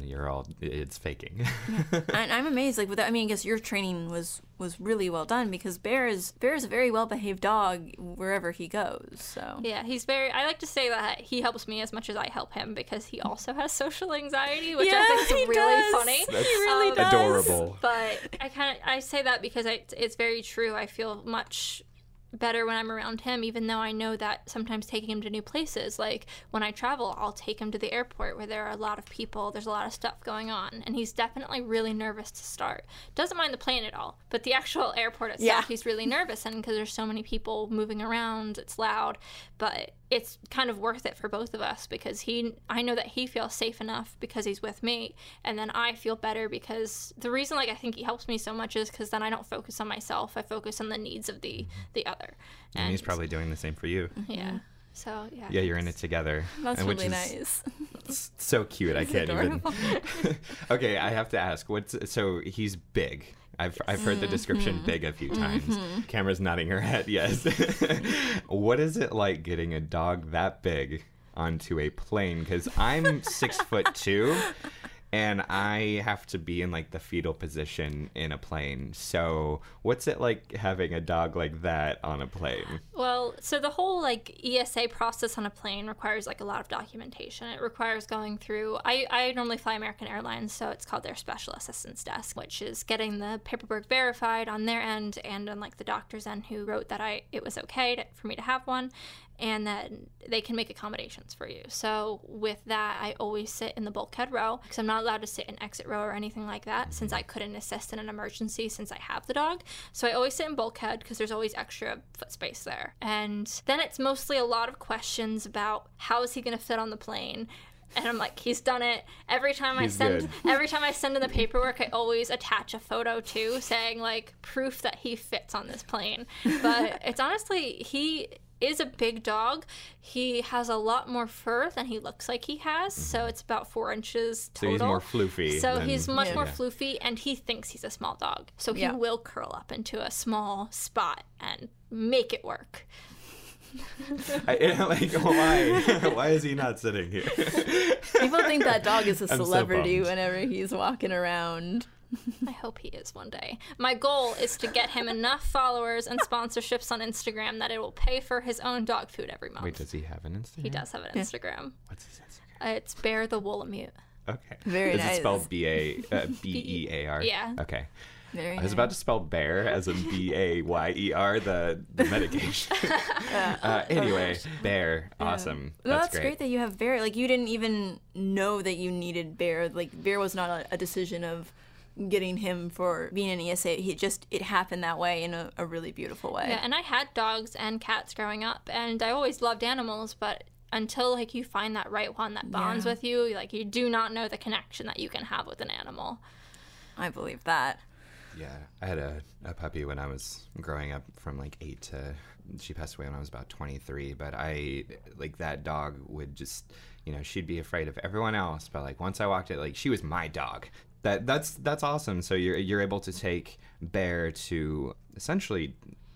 you're all it's faking. and I'm amazed. Like, with that, I mean, I guess your training was was really well done because Bear is Bear is a very well behaved dog wherever he goes. So Yeah, he's very. I like to say that he helps me as much as I help him because he also has social anxiety, which I Yeah, think he is really does. funny. He really Um, does. Adorable. But I kind of I say that because I, it's very true. I feel much better when I'm around him, even though I know that sometimes taking him to new places, like when I travel, I'll take him to the airport where there are a lot of people, there's a lot of stuff going on, and he's definitely really nervous to start. Doesn't mind the plane at all, but the actual airport itself, Yeah. he's really nervous, and because there's so many people moving around, it's loud, but it's kind of worth it for both of us because he I know that he feels safe enough because he's with me and then I feel better because the reason like I think he helps me so much is cuz then I don't focus on myself I focus on the needs of the the other and he's probably doing the same for you. yeah so yeah Yeah, you're in it together. that's and which really is nice. so cute. I can't adorable. even. okay, I have to ask. What's so he's big. I've, I've heard the description Mm-hmm. big a few times. Cameron's nodding her head, yes. what is it like getting a dog that big onto a plane? Because I'm six foot two and I have to be in like the fetal position in a plane. So, what's it like having a dog like that on a plane? Well, so the whole like ESA process on a plane requires like a lot of documentation. It requires going through. I, I normally fly American Airlines, so it's called their special assistance desk, which is getting the paperwork verified on their end and on like the doctor's end who wrote that I it was okay to, for me to have one, and then they can make accommodations for you. So with that, I always sit in the bulkhead row because I'm not allowed to sit in exit row or anything like that since I couldn't assist in an emergency since I have the dog. So I always sit in bulkhead because there's always extra foot space there. And then it's mostly a lot of questions about how is he going to fit on the plane. And I'm like, he's done it. Every time I send, good. every time I send in the paperwork, I always attach a photo too, saying like proof that he fits on this plane. But it's honestly he is a big dog. He has a lot more fur than he looks like he has, so it's about four inches Mm-hmm. So total. he's more floofy. So than- he's much Yeah. more Yeah. floofy, and he thinks he's a small dog. So he Yeah. will curl up into a small spot and make it work. I, like, why? why is he not sitting here? People think that dog is a I'm so celebrity bummed. whenever he's walking around. I hope he is one day. My goal is to get him enough followers and sponsorships on Instagram that it will pay for his own dog food every month. Wait, does he have an Instagram? he does have an Instagram. What's his Instagram? Uh, it's Bear the Woolamute. Okay. Very Is nice. it spelled B A uh, B E A R? Yeah. Okay. Very I was nice. about to spell bear as in B A Y E R, the, the medication. uh, anyway, bear. Awesome. No, That's, that's great. that you have Bear. Like you didn't even know that you needed Bear. Like Bear was not a, a decision of getting him for being an ESA. He just it happened that way in a, a really beautiful way. Yeah, and I had dogs and cats growing up, and I always loved animals, but until like you find that right one that bonds Yeah. with you, like you do not know the connection that you can have with an animal. I believe that. Yeah, I had a, a puppy when I was growing up from like eight to she passed away when I was about 23. But I like that dog would just, you know, she'd be afraid of everyone else. But like once I walked it, like she was my dog. That that's that's awesome. So you're you're able to take Bear to essentially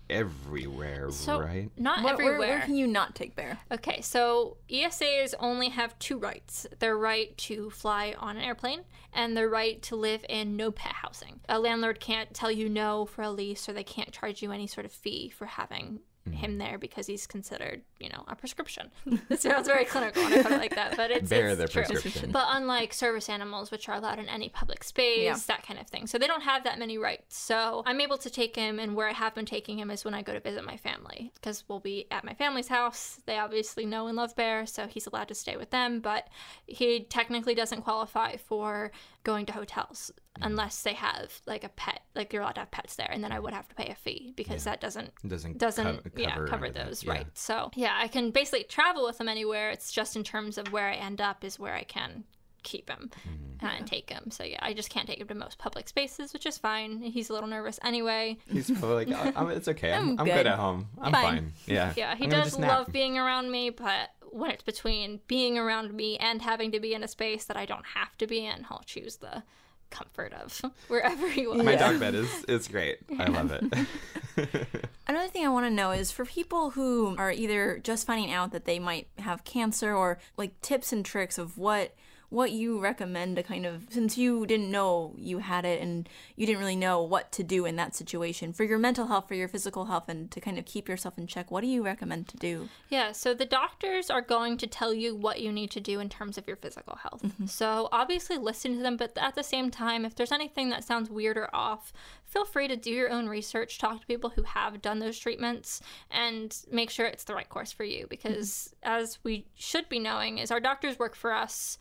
everywhere, So right? not Where, where, everywhere. where can you not take Bear? Okay, so ESAs only have two rights their right to fly on an airplane and their right to live in no pet housing. A landlord can't tell you no for a lease, or they can't charge you any sort of fee for having Mm-hmm. him there because he's considered, you know, a prescription. it sounds very clinical when I put it like that, but it's, Bear it's the true. prescription. But unlike service animals, which are allowed in any public space, Yeah. that kind of thing. So they don't have that many rights. So I'm able to take him, and where I have been taking him is when I go to visit my family, because we'll be at my family's house. They obviously know and love Bear, so he's allowed to stay with them, but he technically doesn't qualify for going to hotels unless they have like a pet, like you're allowed to have pets there, and then I would have to pay a fee because that doesn't doesn't doesn't co- yeah cover cover those Yeah. right so yeah i can basically travel with him anywhere it's just in terms of where i end up is where i can keep him Mm-hmm. and take him so yeah i just can't take him to most public spaces which is fine he's a little nervous anyway He's probably like, "Oh, I'm- it's okay. I'm, I'm I'm good. good. at home. I'm Fine." fine. Yeah. yeah he I'm does love being around me but when it's between being around me and having to be in a space that i don't have to be in i'll choose the comfort of wherever you are My dog bed is is great. I love it. Another thing I want to know is for people who are either just finding out that they might have cancer or like tips and tricks of what what you recommend to kind of since you didn't know you had it and you didn't really know what to do in that situation for your mental health for your physical health and to kind of keep yourself in check what do you recommend to do Yeah, so the doctors are going to tell you what you need to do in terms of your physical health. Mm-hmm. So obviously listen to them, but at the same time, if there's anything that sounds weird or off, feel free to do your own research, talk to people who have done those treatments, and make sure it's the right course for you. Because mm-hmm. as we should be knowing, is our doctors work for us,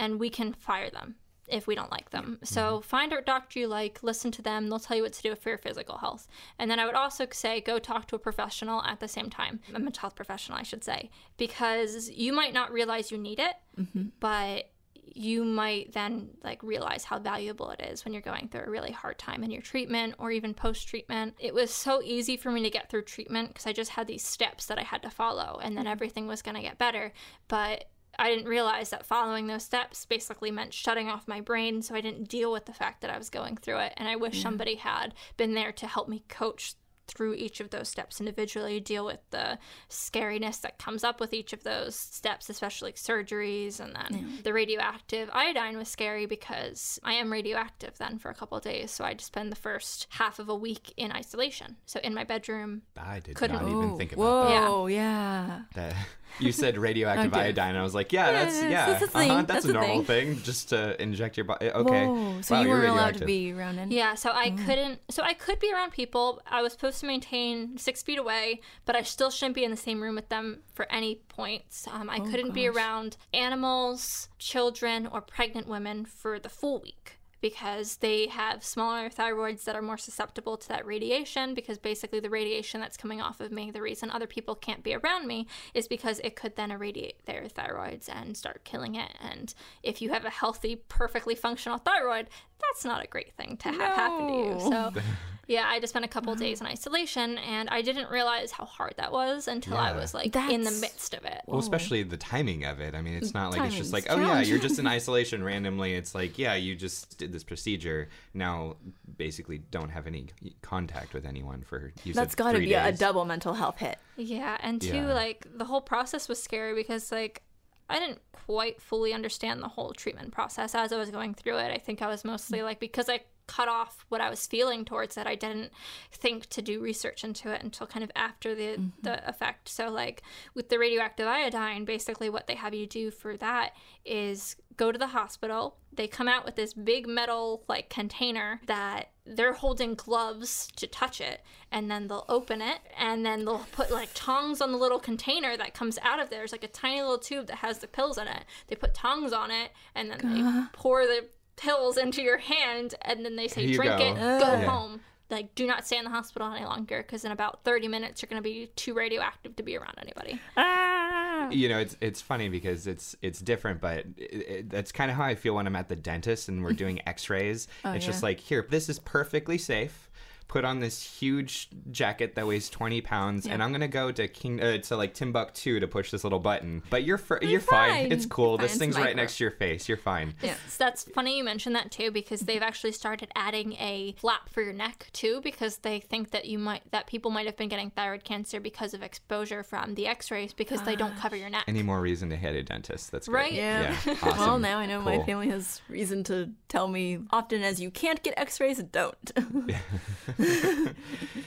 and we can fire them if we don't like them. So mm-hmm. find a doctor you like, listen to them, they'll tell you what to do for your physical health. And then I would also say go talk to a professional at the same time, a mental health professional, I should say, because you might not realize you need it, mm-hmm. but you might then like realize how valuable it is when you're going through a really hard time in your treatment or even post treatment. It was so easy for me to get through treatment because I just had these steps that I had to follow and then mm-hmm. everything was going to get better. But I didn't realize that following those steps basically meant shutting off my brain so I didn't deal with the fact that I was going through it. And I wish somebody had been there to help me coach through each of those steps individually, deal with the scariness that comes up with each of those steps, especially like surgeries and then the radioactive iodine was scary because I am radioactive then for a couple of days. So I'd spend the first half of a week in isolation. So in my bedroom. I did Couldn't- not even think about it. whoa yeah that. You said radioactive Okay. iodine. I was like, yeah, that's Yeah, yeah, that's a uh-huh, that's, That's a a normal thing. thing. just to inject your body. Okay, Whoa, so Wow, you weren't allowed to be around any Yeah, so I couldn't. So I could be around people. I was supposed to maintain six feet away, but I still shouldn't be in the same room with them for any points. Um, I couldn't be around animals, children, or pregnant women for the full week because they have smaller thyroids that are more susceptible to that radiation because basically the radiation that's coming off of me the reason other people can't be around me is because it could then irradiate their thyroids and start killing it. And if you have a healthy perfectly functional thyroid that's not a great thing to have happen to you so yeah i just spent a couple days in isolation and i didn't realize how hard that was until i was like in the midst of it Well, especially the timing of it. I mean, it's not like it's just like, Timing's oh yeah, you're just in isolation randomly. It's like, yeah, you just did this procedure. Now, basically, don't have any contact with anyone for. You that's said got to be a, a double mental health hit Yeah, and two, Yeah. like the whole process was scary because like I didn't quite fully understand the whole treatment process as I was going through it. I think I was mostly mm. like because I cut off what I was feeling towards it, I didn't think to do research into it until kind of after the mm-hmm. the effect. So like with the radioactive iodine, basically what they have you do for that is go to the hospital. They come out with this big metal like container that they're holding gloves to touch it and then they'll open it and then they'll put like tongs on the little container that comes out of there. There's like a tiny little tube that has the pills in it. They put tongs on it and then they pour the pills into your hand and then they say Here you drink go. it, go Yeah. home. Like do not stay in the hospital any longer because in about 30 minutes you're going to be too radioactive to be around anybody. Ah. you know it's it's funny because it's it's different but it, it, that's kind of how i feel when i'm at the dentist and we're doing x-rays oh, it's just like here this is perfectly safe put on this huge jacket that weighs 20 pounds, and I'm gonna go to King uh, to like Timbuktu to push this little button. But you're fr- you're fine. fine. It's cool. You're fine. This It's thing's right next to your face. You're fine. Yeah. So that's funny you mentioned that too because they've actually started adding a flap for your neck too because they think that you might that people might have been getting thyroid cancer because of exposure from the x-rays because they don't cover your neck. Any more reason to hit a dentist? That's great. Right? Yeah. Awesome. Well, now I know my family has reason to tell me often as you can't get x-rays, don't.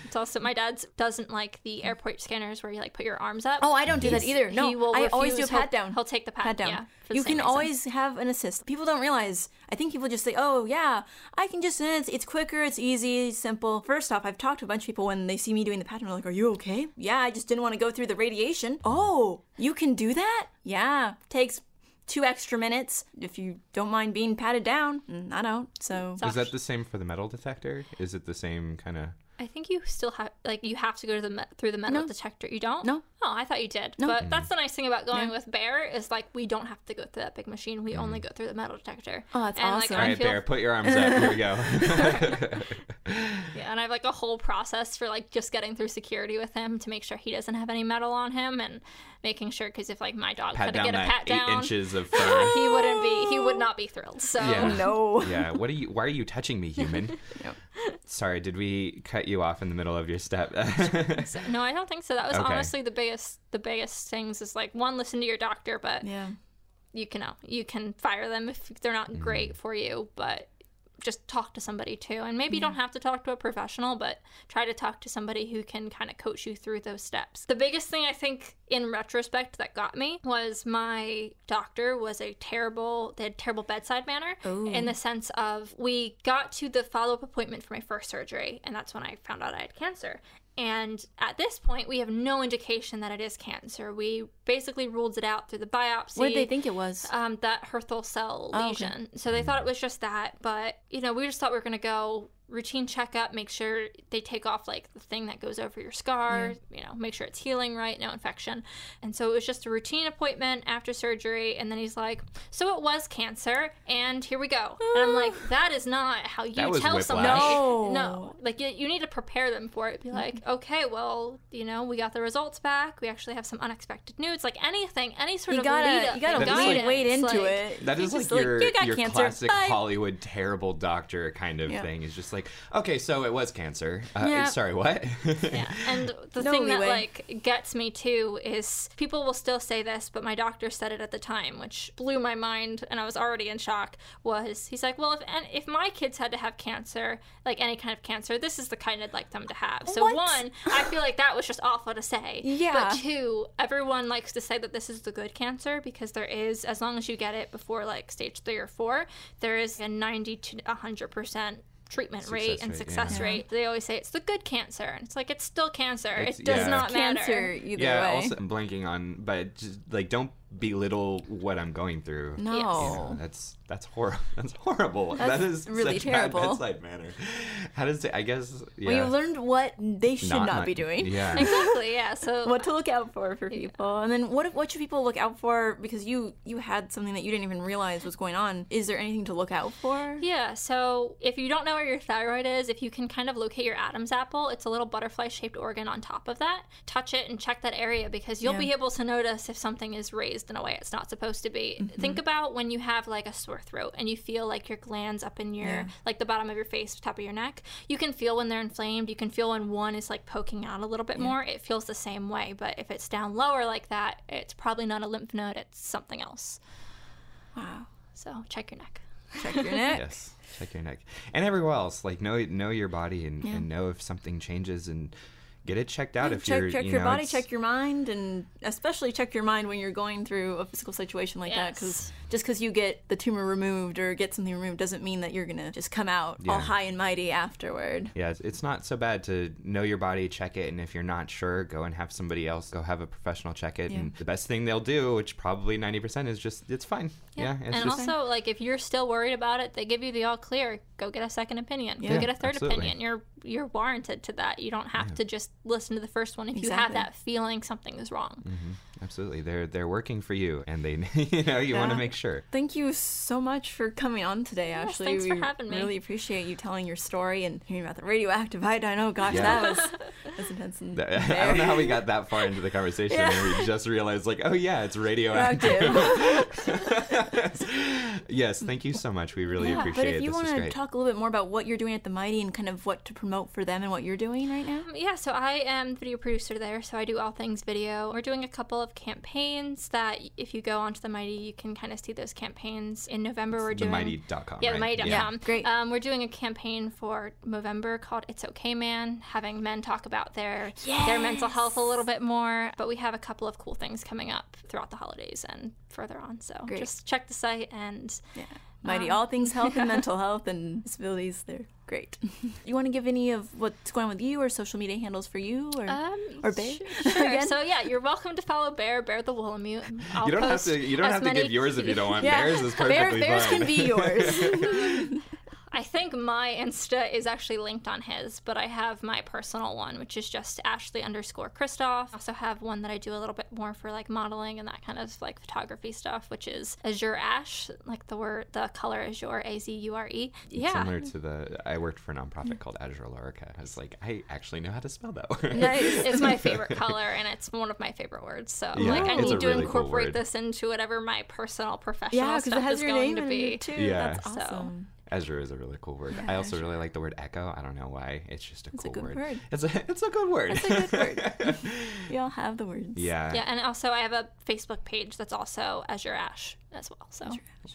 It's also my dad's doesn't like the airport scanners where you like put your arms up. oh, I don't do that either. No, he will I always do a. He'll- pat down. He'll take the pat, pat down. Yeah, you can reason. always have an assist. People don't realize. I think people just say, "Oh, yeah, I can just." It's, it's quicker. It's easy. Simple. First off, I've talked to a bunch of people when they see me doing the pat down. They're like, "Are you okay?" Yeah, I just didn't want to go through the radiation. Oh, you can do that? Yeah, takes two extra minutes if you don't mind being patted down. Mm, I don't. So Is that the same for the metal detector? Is it the same kind of? I think you still have like you have to go to the me- through the metal No. detector. You don't? No. Oh, I thought you did. No. But that's the nice thing about going with Bear is like we don't have to go through that big machine. We only mm-hmm. go through the metal detector. Oh, that's and, awesome. Like, All I right, feel, Bear, put your arms up. Here we go. Yeah, and I have like a whole process for like just getting through security with him to make sure he doesn't have any metal on him and making sure because if like my dog pat had to get a pat eight down, inches of fur. he wouldn't be. He would not be thrilled. So Yeah. Oh, no. yeah. What are you? Why are you touching me, human? Yep. Sorry, did we cut you off in the middle of your step? No, I don't think so. That was Okay. honestly the biggest the biggest things is like one, listen to your doctor, but Yeah. you can you can fire them if they're not mm-hmm. great for you, but just talk to somebody too. And maybe you don't have to talk to a professional, but try to talk to somebody who can kind of coach you through those steps. The biggest thing I think in retrospect that got me was my doctor was a terrible they had terrible bedside manner in the sense of we got to the follow-up appointment for my first surgery and that's when I found out I had cancer. And at this point, we have no indication that it is cancer. We basically ruled it out through the biopsy What did they think it was? um, that Hurthle cell Oh, okay. lesion. So they thought it was just that, but you know, we just thought we were gonna go routine checkup, make sure they take off like the thing that goes over your scar, you know, make sure it's healing right, no infection. And so it was just a routine appointment after surgery, and then he's like, "So it was cancer, and here we go." And I'm like, ah. "That is not how you That tell whiplash. somebody." No. no, like you, you need to prepare them for it. Be like, "Okay, well, you know, we got the results back. We actually have some unexpected news, like anything, any sort you of lead gotta up you gotta That is wade, like- wade into like- it. That is You is like your, you got your cancer. classic Bye. Hollywood terrible doctor kind of Yeah. thing. Is just like, okay, so it was cancer. Uh, Yeah. Sorry, what? yeah and the No thing that leeway. like gets me too is people will still say this but my doctor said it at the time which blew my mind and i was already in shock was he's like well if if my kids had to have cancer like any kind of cancer this is the kind i'd like them to have so What? one i feel like that was just awful to say Yeah. but two everyone likes to say that this is the good cancer because there is as long as you get it before like stage three or four there is a 90 to 100 percent treatment rate Success and rate, success yeah. rate they always say it's the good cancer and it's like it's still cancer It's- it does yeah. not cancer matter either yeah. way. Also, I'm blanking on, but just like don't belittle what I'm going through. no. You know, that's that's horrible. That's horrible. That's that is really such terrible. Bad bedside manner. How does it? I guess. Yeah. Well, you learned what they should not, be doing. Yeah. exactly yeah so What to look out for for people, and then what what should people look out for? Because you you had something that you didn't even realize was going on. Is there anything to look out for? Yeah, so if you don't know where your thyroid is, if you can kind of locate your Adam's apple, it's a little butterfly shaped organ on top of that. Touch it and check that area because you'll Yeah. be able to notice if something is raised in a way it's not supposed to be. Mm-hmm. Think about when you have like a sore throat and you feel like your glands up in your, Yeah. like the bottom of your face, top of your neck. You can feel when they're inflamed. You can feel when one is like poking out a little bit more. It feels the same way. But if it's down lower like that, it's probably not a lymph node, it's something else. Wow. So check your neck. Check your neck. yes. Check your neck and everywhere else. Like know know your body and, Yeah. and know if something changes and get it checked out. if check you're check you your know, body, it's- check your mind, and especially check your mind when you're going through a physical situation like that. Because just because you get the tumor removed or get something removed doesn't mean that you're gonna just come out all high and mighty afterward. Yeah, it's, it's not so bad to know your body, check it, and if you're not sure, go and have somebody else go have a professional check it. Yeah. And the best thing they'll do, which probably 90% is just, it's fine. Yeah, it's and just, also, like, if you're still worried about it, they give you the all clear. Go get a second opinion. Yeah, Go get a third absolutely. opinion. You're you're warranted to that. You don't have to just listen to the first one if you have that feeling something is wrong. Mm-hmm. Absolutely, they're they're working for you, and they you know you want to make sure. Thank you so much for coming on today, Ashley. thanks for we having me. really appreciate you telling your story and hearing about the radioactive iodine. Oh gosh, Yeah. that was that's intense. And I don't know how we got that far into the conversation, and we just realized like, oh yeah, it's radioactive. Radioactive. yes, thank you so much. We really yeah, appreciate but if you want to talk a little bit more about what you're doing at the Mighty and kind of what to promote for them and what you're doing right now. Um, yeah, so I am the video producer there, so I do all things video. We're doing a couple of campaigns that if you go onto the Mighty, you can kind of see those campaigns. In November, we're doing Mighty.com. Yeah, right? themighty.com. Yeah, great. Um, we're doing a campaign for November called "It's Okay, Man," having men talk about their their mental health a little bit more. But we have a couple of cool things coming up throughout the holidays and further on. So Great. just check the site and Yeah. Mighty, Um, all things health and mental health and disabilities, they're great. you want to give any of what's going on with you or social media handles for you or, Um, or Bear? Sure. sure. So yeah, you're welcome to follow Bear, Bear the Willamute. I'll You don't have to. You don't have to give yours if you don't want. Yeah. Bears is Bear- bears fine. can be yours. I think my Insta is actually linked on his, but I have my personal one, which is just Ashley underscore Christoph. I also have one that I do a little bit more for like modeling and that kind of like photography stuff, which is Azure Ash, like the word, the color Azure, A Z U R E. Yeah. Similar to the, I worked for a nonprofit called Azure Lorica. I was like, I actually know how to spell that word. nice. it's my favorite color and it's one of my favorite words. So Yeah, like I need a to really cool incorporate word. this into whatever my personal professional yeah, because stuff it has is your going name to in be. it too. Yeah. That's So- awesome. Azure is a really cool word. I also really like the word echo. I don't know why. It's just a It's a cool good word. It's a it's a good word. It's a good word. We all have the words. yeah. Yeah, and also I have a Facebook page that's also Azure Ash as well. So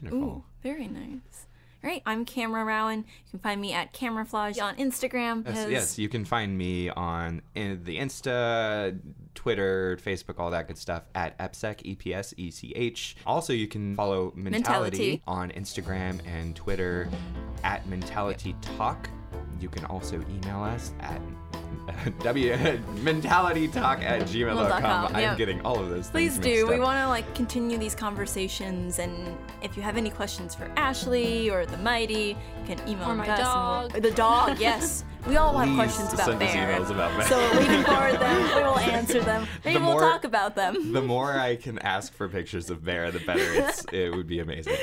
Wonderful. Ooh, very nice. All right, I'm Cameron Rowan. You can find me at Camouflage on Instagram. Yes, yes, you can find me on in the Insta, Twitter, Facebook, all that good stuff at EPSEC, E P S E C H. Also, you can follow Mentality, Mentality. on Instagram and Twitter at Mentality Talk. You can also email us at w mentalitytalk at gmail.com. I'm yeah. getting all of those Please things do. mixed We want to like continue these conversations, and if you have any questions for Ashley or the Mighty, you can email Or my us. dog. we'll- the dog, yes. We all have questions about send us Bear. emails about Bear. So we can forward them. We will answer them. Maybe The we'll more- talk about them. the more I can ask for pictures of Bear, the better. It's, it would be amazing.